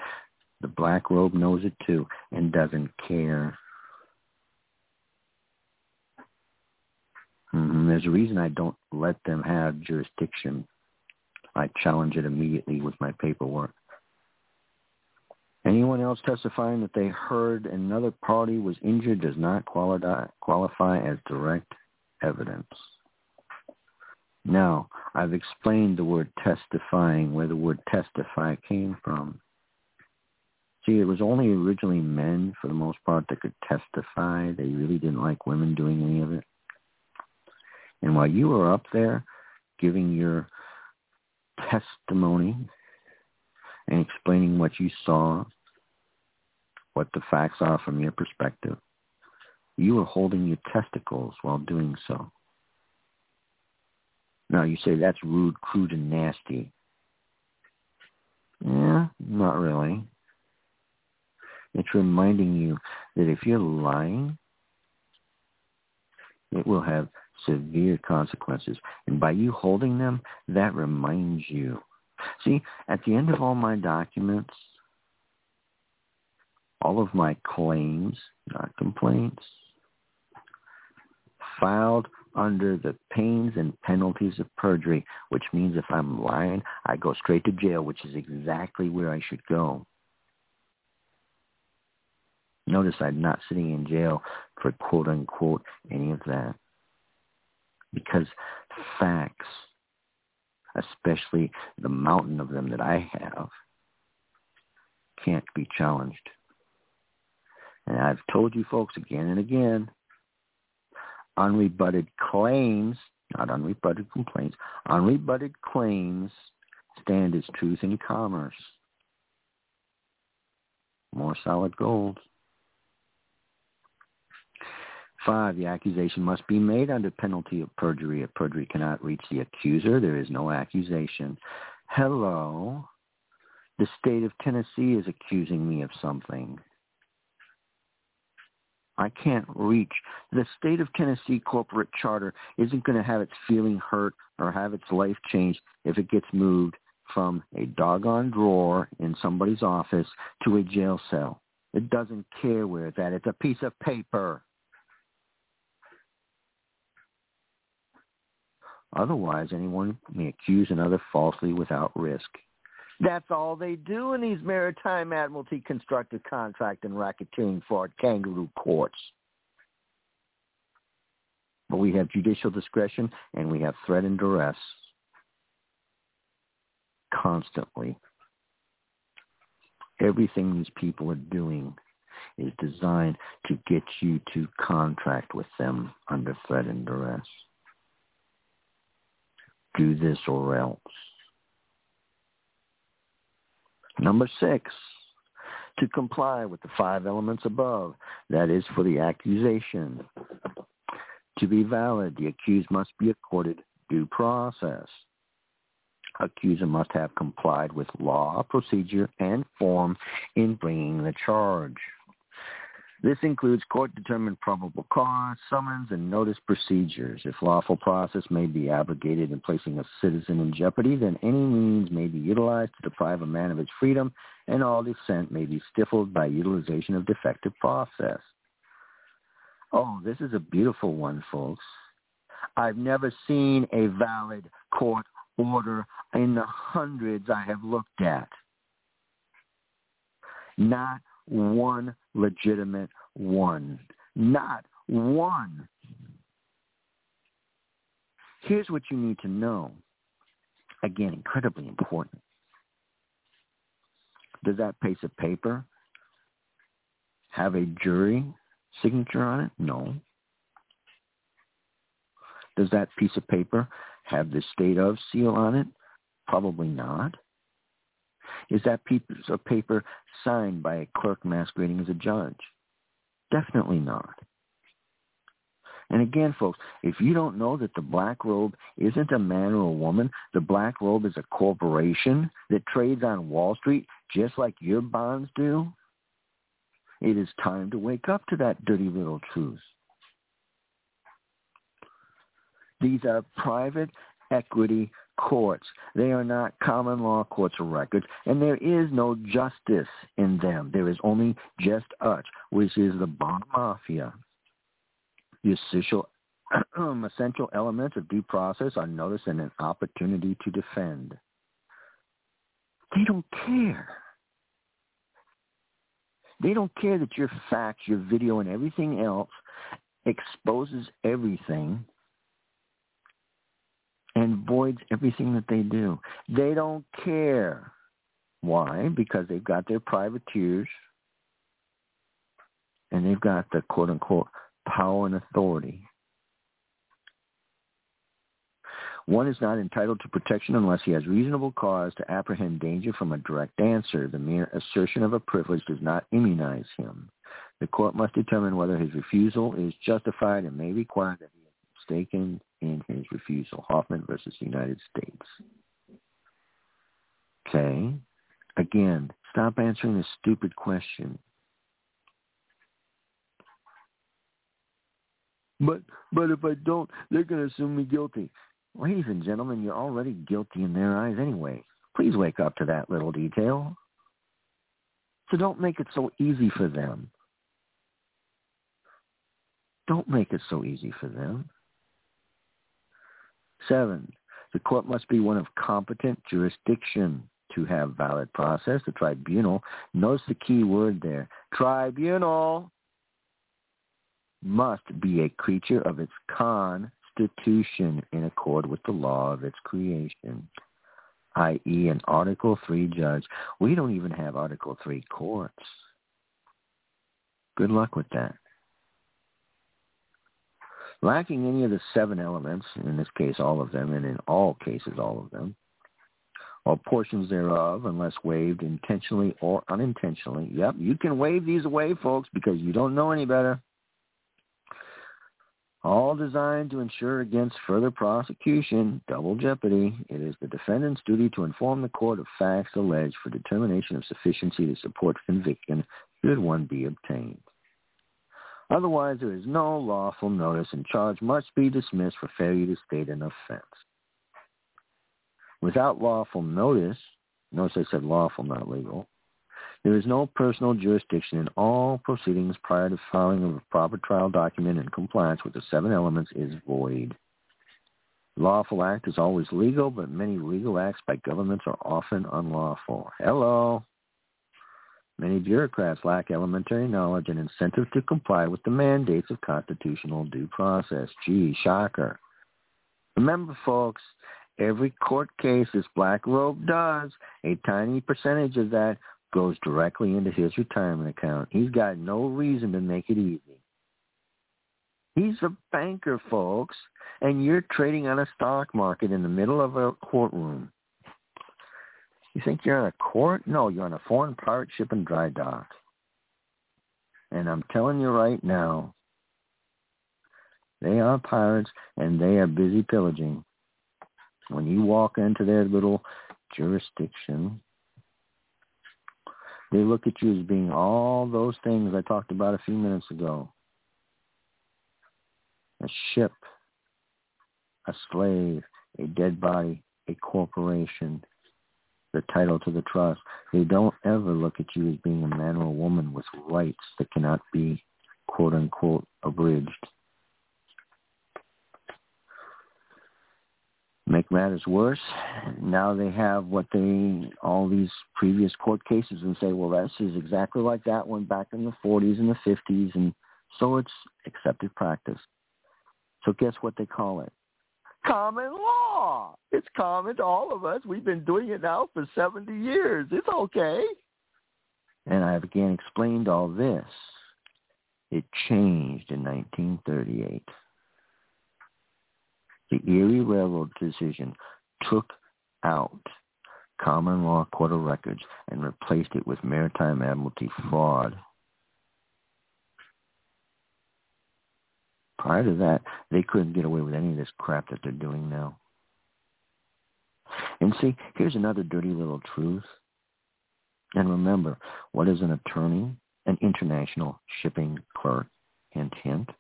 the black robe knows it too and doesn't care. Mm-hmm. There's a reason I don't let them have jurisdiction. I challenge it immediately with my paperwork. Anyone else testifying that they heard another party was injured does not qualify, qualify as direct evidence. Now, I've explained the word testifying, where the word testify came from. See, it was only originally men, for the most part, that could testify. They really didn't like women doing any of it. And while you were up there giving your testimony and explaining what you saw, what the facts are from your perspective, you were holding your testicles while doing so. Now you say that's rude, crude, and nasty. Yeah, not really. It's reminding you that if you're lying, it will have severe consequences. And by you holding them, that reminds you. See, at the end of all my documents, all of my claims, not complaints, filed under the pains and penalties of perjury, which means if I'm lying, I go straight to jail, which is exactly where I should go. Notice I'm not sitting in jail for quote unquote any of that. Because facts, especially the mountain of them that I have, can't be challenged. And I've told you folks again and again, unrebutted claims, not unrebutted complaints, unrebutted claims stand as truth in commerce. More solid gold. Five, the accusation must be made under penalty of perjury. If perjury cannot reach the accuser, there is no accusation. Hello. The state of Tennessee is accusing me of something. I can't reach. The state of Tennessee corporate charter isn't going to have its feeling hurt or have its life changed if it gets moved from a doggone drawer in somebody's office to a jail cell. It doesn't care where it's at. It's a piece of paper. Otherwise, anyone may accuse another falsely without risk. That's all they do in these maritime admiralty constructive contract and racketeering fraud kangaroo courts. But we have judicial discretion and we have threat and duress constantly. Everything these people are doing is designed to get you to contract with them under threat and duress. Do this or else. Number six, to comply with the five elements above. That is for the accusation. To be valid, the accused must be accorded due process. Accuser must have complied with law, procedure, and form in bringing the charge. This includes court-determined probable cause, summons, and notice procedures. If lawful process may be abrogated in placing a citizen in jeopardy, then any means may be utilized to deprive a man of his freedom, and all dissent may be stifled by utilization of defective process. Oh, this is a beautiful one, folks. I've never seen a valid court order in the hundreds I have looked at. Not one legitimate one. Not one. Here's what you need to know. Again, incredibly important. Does that piece of paper have a jury signature on it? No. Does that piece of paper have the state of seal on it? Probably not. Is that piece of paper signed by a clerk masquerading as a judge? Definitely not. And again, folks, if you don't know that the black robe isn't a man or a woman, the black robe is a corporation that trades on Wall Street just like your bonds do, it is time to wake up to that dirty little truth. These are private equity courts. They are not common law courts of records, and there is no justice in them. There is only just us, which is the bond mafia. The essential, essential elements of due process are notice and an opportunity to defend. They don't care. They don't care that your facts, your video, and everything else exposes everything and voids everything that they do. They don't care. Why? Because they've got their privateers and they've got the quote unquote power and authority. One is not entitled to protection unless he has reasonable cause to apprehend danger from a direct answer. The mere assertion of a privilege does not immunize him. The court must determine whether his refusal is justified and may require that mistaken in his refusal. Hoffman versus United States. Okay. Again, stop answering this stupid question. But but if I don't, they're going to assume me guilty. Ladies and gentlemen, you're already guilty in their eyes anyway. Please wake up to that little detail. So don't make it so easy for them. Don't make it so easy for them. Seven, the court must be one of competent jurisdiction to have valid process. The tribunal, notice the key word there, tribunal must be a creature of its constitution in accord with the law of its creation, i.e. an Article 3 judge. We don't even have Article 3 courts. Good luck with that. Lacking any of the seven elements, in this case all of them, and in all cases all of them, or portions thereof, unless waived intentionally or unintentionally. Yep, you can waive these away, folks, because you don't know any better all designed to ensure against further prosecution, double jeopardy. It is the defendant's duty to inform the court of facts alleged for determination of sufficiency to support conviction should one be obtained. Otherwise, there is no lawful notice and charge must be dismissed for failure to state an offense. Without lawful notice, notice I said lawful, not legal, there is no personal jurisdiction in all proceedings prior to filing of a proper trial document in compliance with the seven elements is void. Lawful act is always legal, but many legal acts by governments are often unlawful. Hello. Many bureaucrats lack elementary knowledge and incentive to comply with the mandates of constitutional due process. Gee, shocker. Remember, folks, every court case this Black Robe does, a tiny percentage of that goes directly into his retirement account. He's got no reason to make it easy. He's a banker, folks, and you're trading on a stock market in the middle of a courtroom. You think you're on a court? No, you're on a foreign pirate ship in dry dock. And I'm telling you right now, they are pirates and they are busy pillaging. When you walk into their little jurisdiction, they look at you as being all those things I talked about a few minutes ago. A ship, a slave, a dead body, a corporation, the title to the trust. They don't ever look at you as being a man or a woman with rights that cannot be quote unquote abridged. Make matters worse, now they have what they all these previous court cases and say, well, this is exactly like that one back in the 40s and the 50s, and so it's accepted practice. So guess what they call it? Common law. It's common to all of us. We've been doing it now for 70 years. It's okay. And I've again explained all this. It changed in 1938. The Erie Railroad decision took out common law court of records and replaced it with maritime admiralty fraud Prior to that, they couldn't get away with any of this crap that they're doing now. And see, here's another dirty little truth. And remember, what is an attorney? An international shipping clerk. Hint, hint.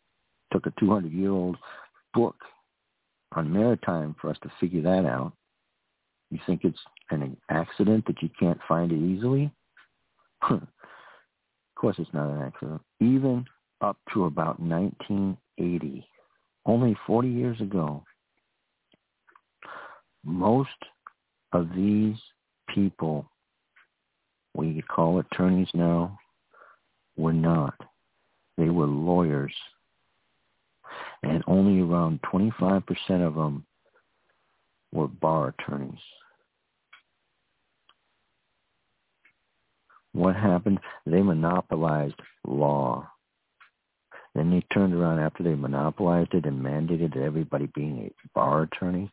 Took a 200-year-old book on maritime for us to figure that out. You think it's an accident that you can't find it easily? of course it's not an accident. Even up to about 1980, only 40 years ago, most of these people, we call attorneys now, were not. They were lawyers. And only around 25% of them were bar attorneys. What happened? They monopolized law. Then they turned around after they monopolized it and mandated that everybody being a bar attorney,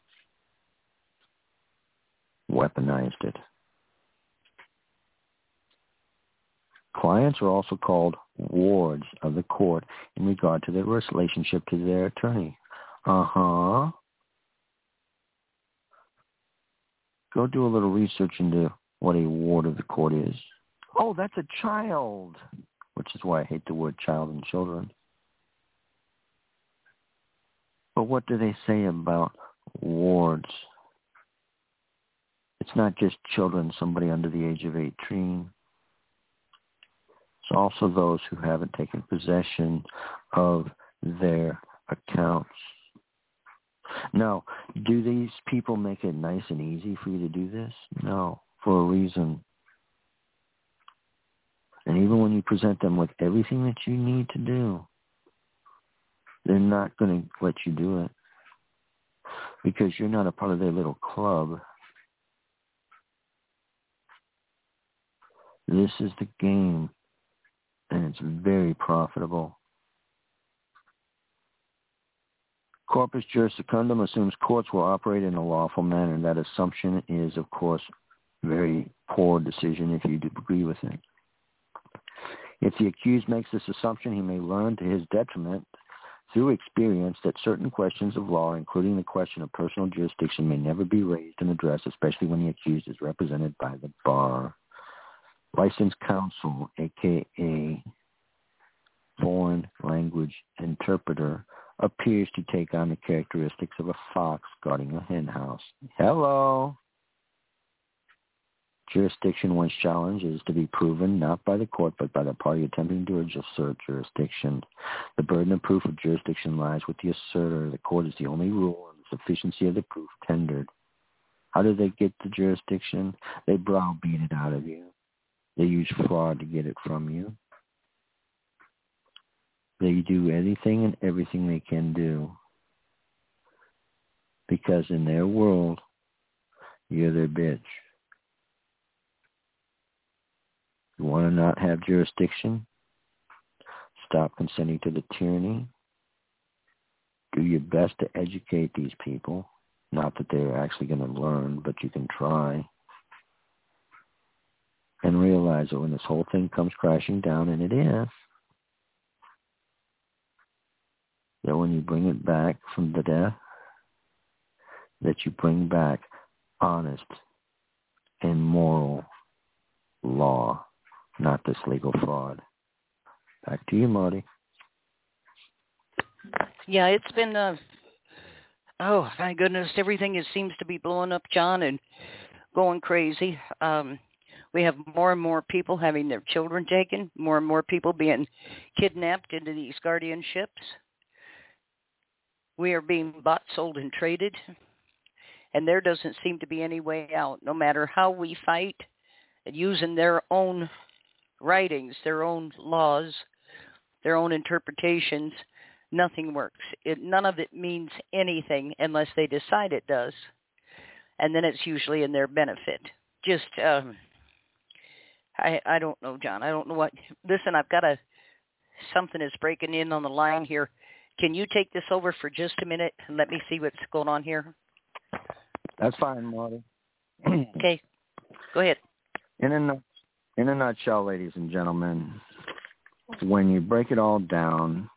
weaponized it. Clients are also called wards of the court in regard to their relationship to their attorney. Uh-huh. Go do a little research into what a ward of the court is. Oh, that's a child, which is why I hate the word child and children. But what do they say about wards? It's not just children, somebody under the age of 18. It's also those who haven't taken possession of their accounts. Now, do these people make it nice and easy for you to do this? No, for a reason. And even when you present them with everything that you need to do, they're not going to let you do it because you're not a part of their little club. This is the game, and it's very profitable. Corpus juris secundum assumes courts will operate in a lawful manner, that assumption is, of course, very poor decision if you agree with it. If the accused makes this assumption, he may learn to his detriment through experience that certain questions of law, including the question of personal jurisdiction, may never be raised and addressed, especially when the accused is represented by the bar. Licensed counsel, aka foreign language interpreter, appears to take on the characteristics of a fox guarding a hen house. Hello. Jurisdiction, once challenged, is to be proven not by the court but by the party attempting to assert jurisdiction. The burden of proof of jurisdiction lies with the asserter. The court is the only rule on the sufficiency of the proof tendered. How do they get the jurisdiction? They browbeat it out of you. They use fraud to get it from you. They do anything and everything they can do because in their world, you're their bitch. You want to not have jurisdiction? Stop consenting to the tyranny. Do your best to educate these people. Not that they're actually going to learn, but you can try. And realize that when this whole thing comes crashing down, and it is, that when you bring it back from the death, that you bring back honest and moral law, not this legal fraud. Back to you, Marti. Yeah, it's been uh oh my goodness, everything is seems to be blowing up, John, and going crazy. Um we have more and more people having their children taken, more and more people being kidnapped into these guardianships. We are being bought, sold, and traded and there doesn't seem to be any way out no matter how we fight using their own writings their own laws their own interpretations nothing works. It none of it means anything unless they decide it does. And then it's usually in their benefit. Just um i i don't know john. I don't know what listen i've got a something is breaking in on the line here. Can you take this over for just a minute and let me see what's going on here? That's fine, Marti. okay, go ahead. In a in a nutshell, ladies and gentlemen, when you break it all down,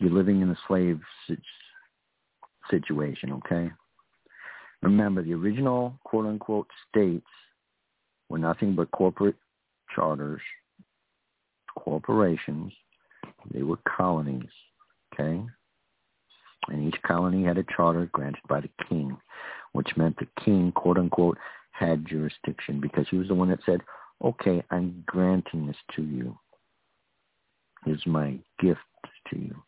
you're living in a slave situation. Okay. Remember, the original quote unquote states were nothing but corporate charters, corporations. They were colonies. Okay. And each colony had a charter granted by the king which meant the king, quote unquote, had jurisdiction because he was the one that said, okay, I'm granting this to you. Here's my gift to you.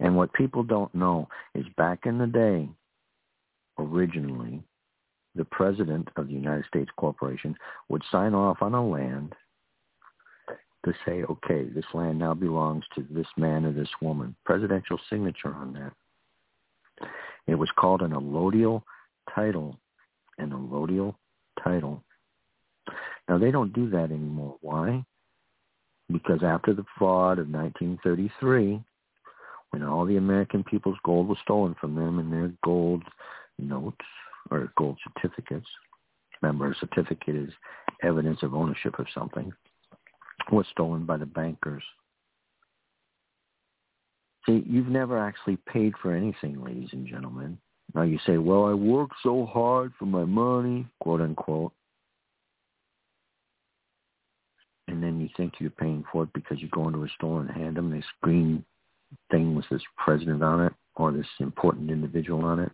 And what people don't know is back in the day, originally, the president of the United States Corporation would sign off on a land to say, okay, this land now belongs to this man or this woman. Presidential signature on that. It was called an allodial title, an allodial title. Now they don't do that anymore. Why? Because after the fraud of 1933, when all the American people's gold was stolen from them and their gold notes or gold certificates, remember a certificate is evidence of ownership of something, was stolen by the bankers. See, you've never actually paid for anything, ladies and gentlemen. Now you say, well, I worked so hard for my money, quote unquote. And then you think you're paying for it because you go into a store and hand them this green thing with this president on it or this important individual on it.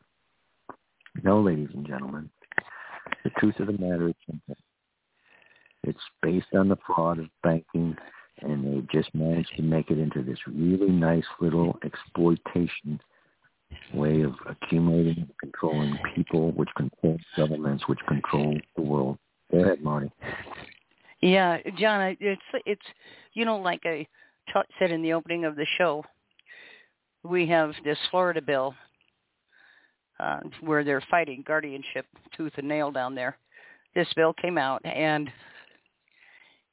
No, ladies and gentlemen. The truth of the matter is simple. It's based on the fraud of banking, and they just managed to make it into this really nice little exploitation way of accumulating and controlling people, which control governments, which control the world. Go ahead, Marti. Yeah, John, it's it's you know like I t- said in the opening of the show, we have this Florida bill uh, where they're fighting guardianship tooth and nail down there. This bill came out and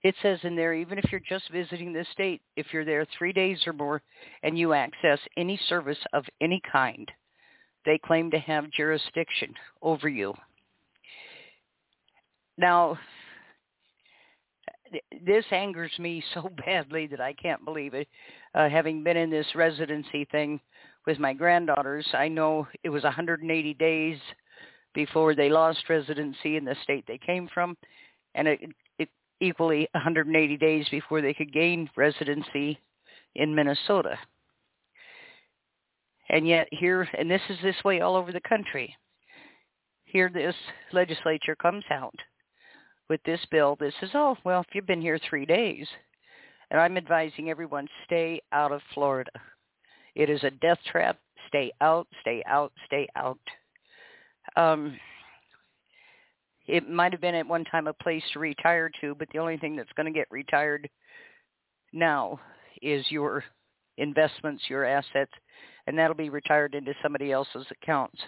it says in there, even if you're just visiting the state, if you're there three days or more and you access any service of any kind, they claim to have jurisdiction over you. Now, this angers me so badly that I can't believe it. Uh, having been in this residency thing with my granddaughters, I know it was 180 days before they lost residency in the state they came from, and it equally 180 days before they could gain residency in Minnesota. And yet here, and this is this way all over the country, here this legislature comes out with this bill. This is, oh, well, if you've been here three days, and I'm advising everyone, stay out of Florida. It is a death trap. Stay out, stay out, stay out. Um, it might have been at one time a place to retire to, but the only thing that's going to get retired now is your investments, your assets, and that'll be retired into somebody else's accounts.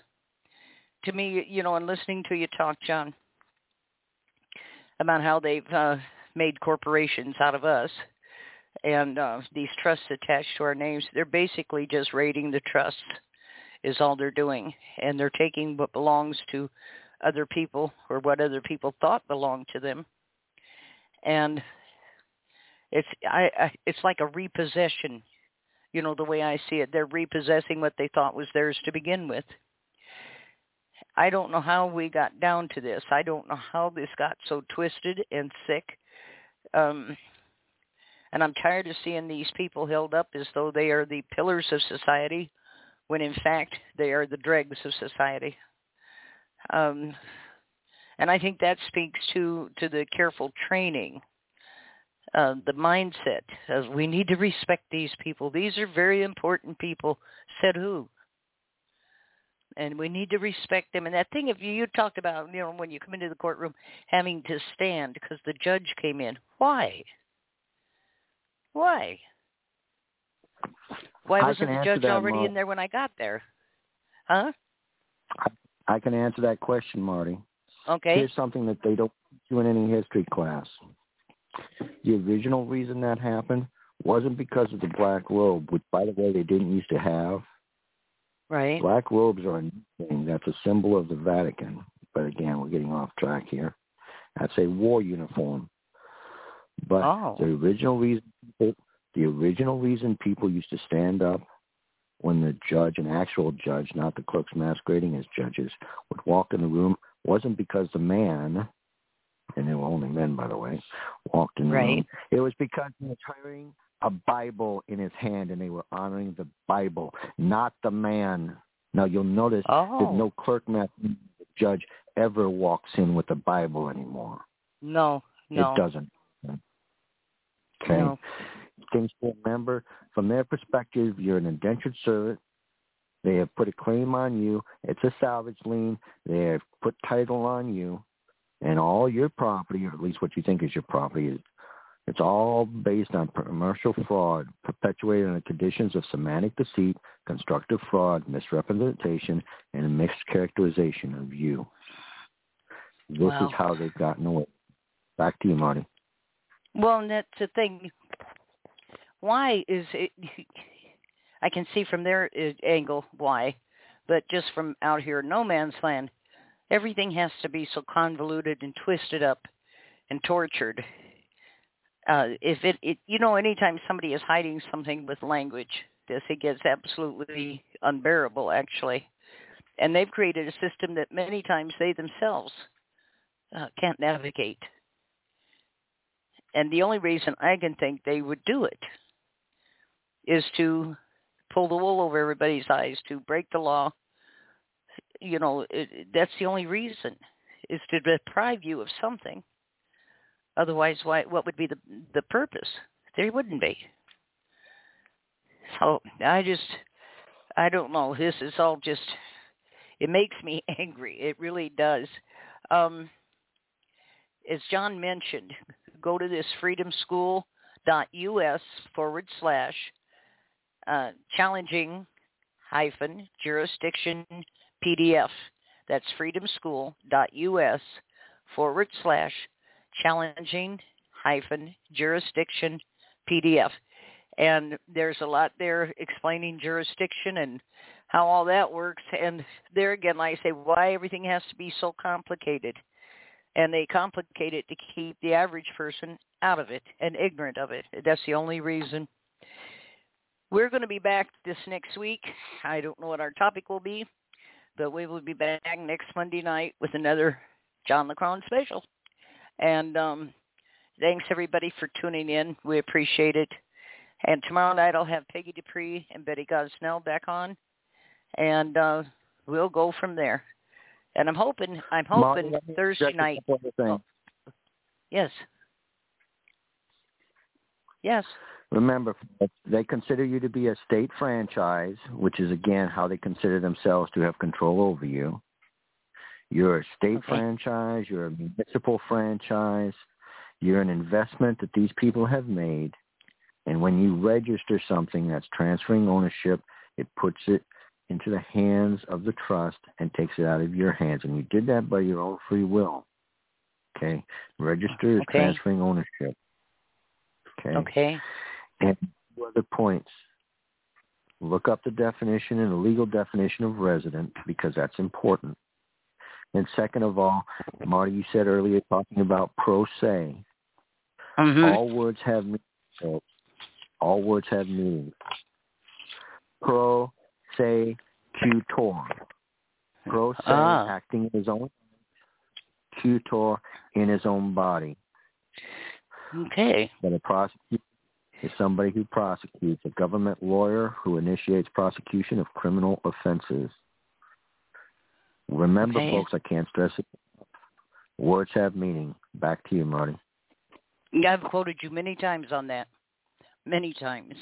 To me, you know, and listening to you talk, John, about how they've uh, made corporations out of us and uh, these trusts attached to our names, they're basically just raiding the trust is all they're doing. And they're taking what belongs to other people or what other people thought belonged to them. And it's I, I it's like a repossession. You know the way I see it, they're repossessing what they thought was theirs to begin with. I don't know how we got down to this. I don't know how this got so twisted and sick. Um, and I'm tired of seeing these people held up as though they are the pillars of society, when in fact they are the dregs of society. Um, and I think that speaks to to the careful training, uh, the mindset of we need to respect these people. These are very important people. Said who? And we need to respect them. And that thing, if you, you talked about, you know, when you come into the courtroom having to stand because the judge came in, why? Why? Why wasn't the judge already in there when I got there? Huh? I can answer that question, Marti. Okay. Here's something that they don't do in any history class. The original reason that happened wasn't because of the black robe, which, by the way, they didn't used to have. Right. Black robes are a thing. That's a symbol of the Vatican. But again, we're getting off track here. That's a war uniform. But Oh. the original reason people, the original reason people used to stand up when the judge, an actual judge, not the clerks masquerading as judges, would walk in the room wasn't because the man, and they were only men by the way, walked in the Right. room. It was because he was carrying a Bible in his hand and they were honoring the Bible, not the man. Now you'll notice Oh. that no clerk a judge ever walks in with a Bible anymore. No. No. It doesn't. Okay. No. Things to remember from their perspective, you're an indentured servant. They have put a claim on you. It's a salvage lien. They have put title on you, and all your property, or at least what you think is your property, is it's all based on commercial fraud, perpetuated under conditions of semantic deceit, constructive fraud, misrepresentation, and a mischaracterization of you. This Wow. is how they've gotten away. Back to you, Marti. Well, and that's the thing. Why is it? I can see from their uh, angle why, but just from out here no man's land, everything has to be so convoluted and twisted up and tortured. Uh, if it, it, you know, anytime somebody is hiding something with language, this it gets absolutely unbearable, actually. And they've created a system that many times they themselves uh, can't navigate. And the only reason I can think they would do it is to pull the wool over everybody's eyes, to break the law. You know, it, that's the only reason is to deprive you of something. Otherwise, why? What would be the the purpose? There wouldn't be. So I just, I don't know. This is all just. It makes me angry. It really does. Um, as John mentioned, go to this freedomschool.us forward slash uh, challenging hyphen jurisdiction PDF. That's freedomschool.us forward slash challenging hyphen jurisdiction PDF. And there's a lot there explaining jurisdiction and how all that works. And there again, like I say, why everything has to be so complicated and they complicate it to keep the average person out of it and ignorant of it. That's the only reason. We're going to be back this next week. I don't know what our topic will be, but we will be back next Monday night with another John Leckrone special. And um, thanks everybody for tuning in. We appreciate it. And tomorrow night I'll have Peggy Dupree and Betty Gosnell back on, and uh, we'll go from there. And I'm hoping, I'm hoping me Thursday night. Yes. Yes. Remember, they consider you to be a state franchise, which is again how they consider themselves to have control over you. You're a state Okay. franchise. You're a municipal franchise. You're an investment that these people have made. And when you register something that's transferring ownership, it puts it into the hands of the trust and takes it out of your hands. And you did that by your own free will. Okay? Register is Okay. transferring ownership. Okay? Okay. And two other points. Look up the definition and the legal definition of resident because that's important. And second of all, Marti, you said earlier talking about pro se. Mhm. All words have meaning. All words have meaning. Pro se tutor. Pro se Ah. acting in his own tutor in his own body. Okay. But a prosecutor is somebody who prosecutes, a government lawyer who initiates prosecution of criminal offenses. Remember, Okay. folks, I can't stress it. Words have meaning. Back to you, Marti. Yeah, I've quoted you many times on that, many times.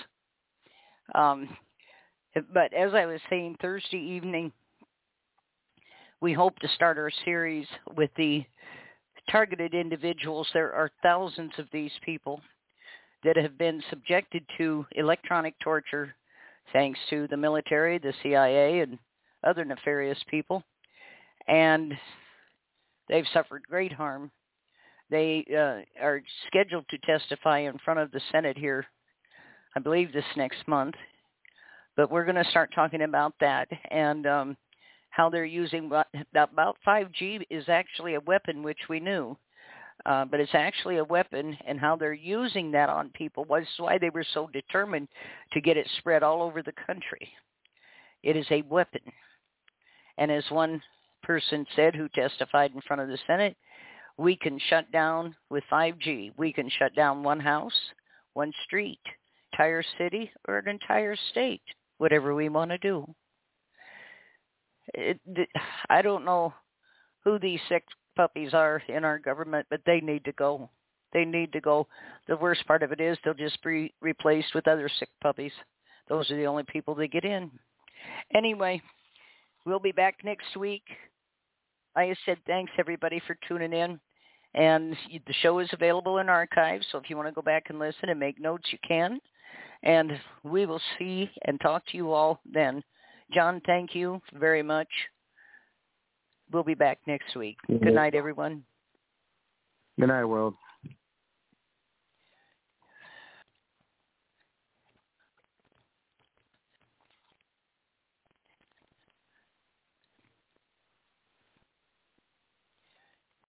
Um, but as I was saying Thursday evening, we hope to start our series with the targeted individuals. There are thousands of these people that have been subjected to electronic torture thanks to the military, the CIA, and other nefarious people. And they've suffered great harm they uh, are scheduled to testify in front of the Senate here, I believe this next month. But we're going to start talking about that and um, how they're using about 5G is actually a weapon, which we knew. Uh, but it's actually a weapon, and how they're using that on people was why they were so determined to get it spread all over the country. It is a weapon. And as one person said who testified in front of the Senate, we can shut down with 5G. We can shut down one house, one street, entire city, or an entire state, whatever we want to do. It, I don't know who these sick puppies are in our government, but they need to go. They need to go. The worst part of it is they'll just be replaced with other sick puppies. Those are the only people that get in. Anyway, we'll be back next week. I said thanks everybody for tuning in. And the show is available in archives, so if you want to go back and listen and make notes, you can. And we will see and talk to you all then. John, thank you very much. We'll be back next week. Good night, everyone. Good night, world.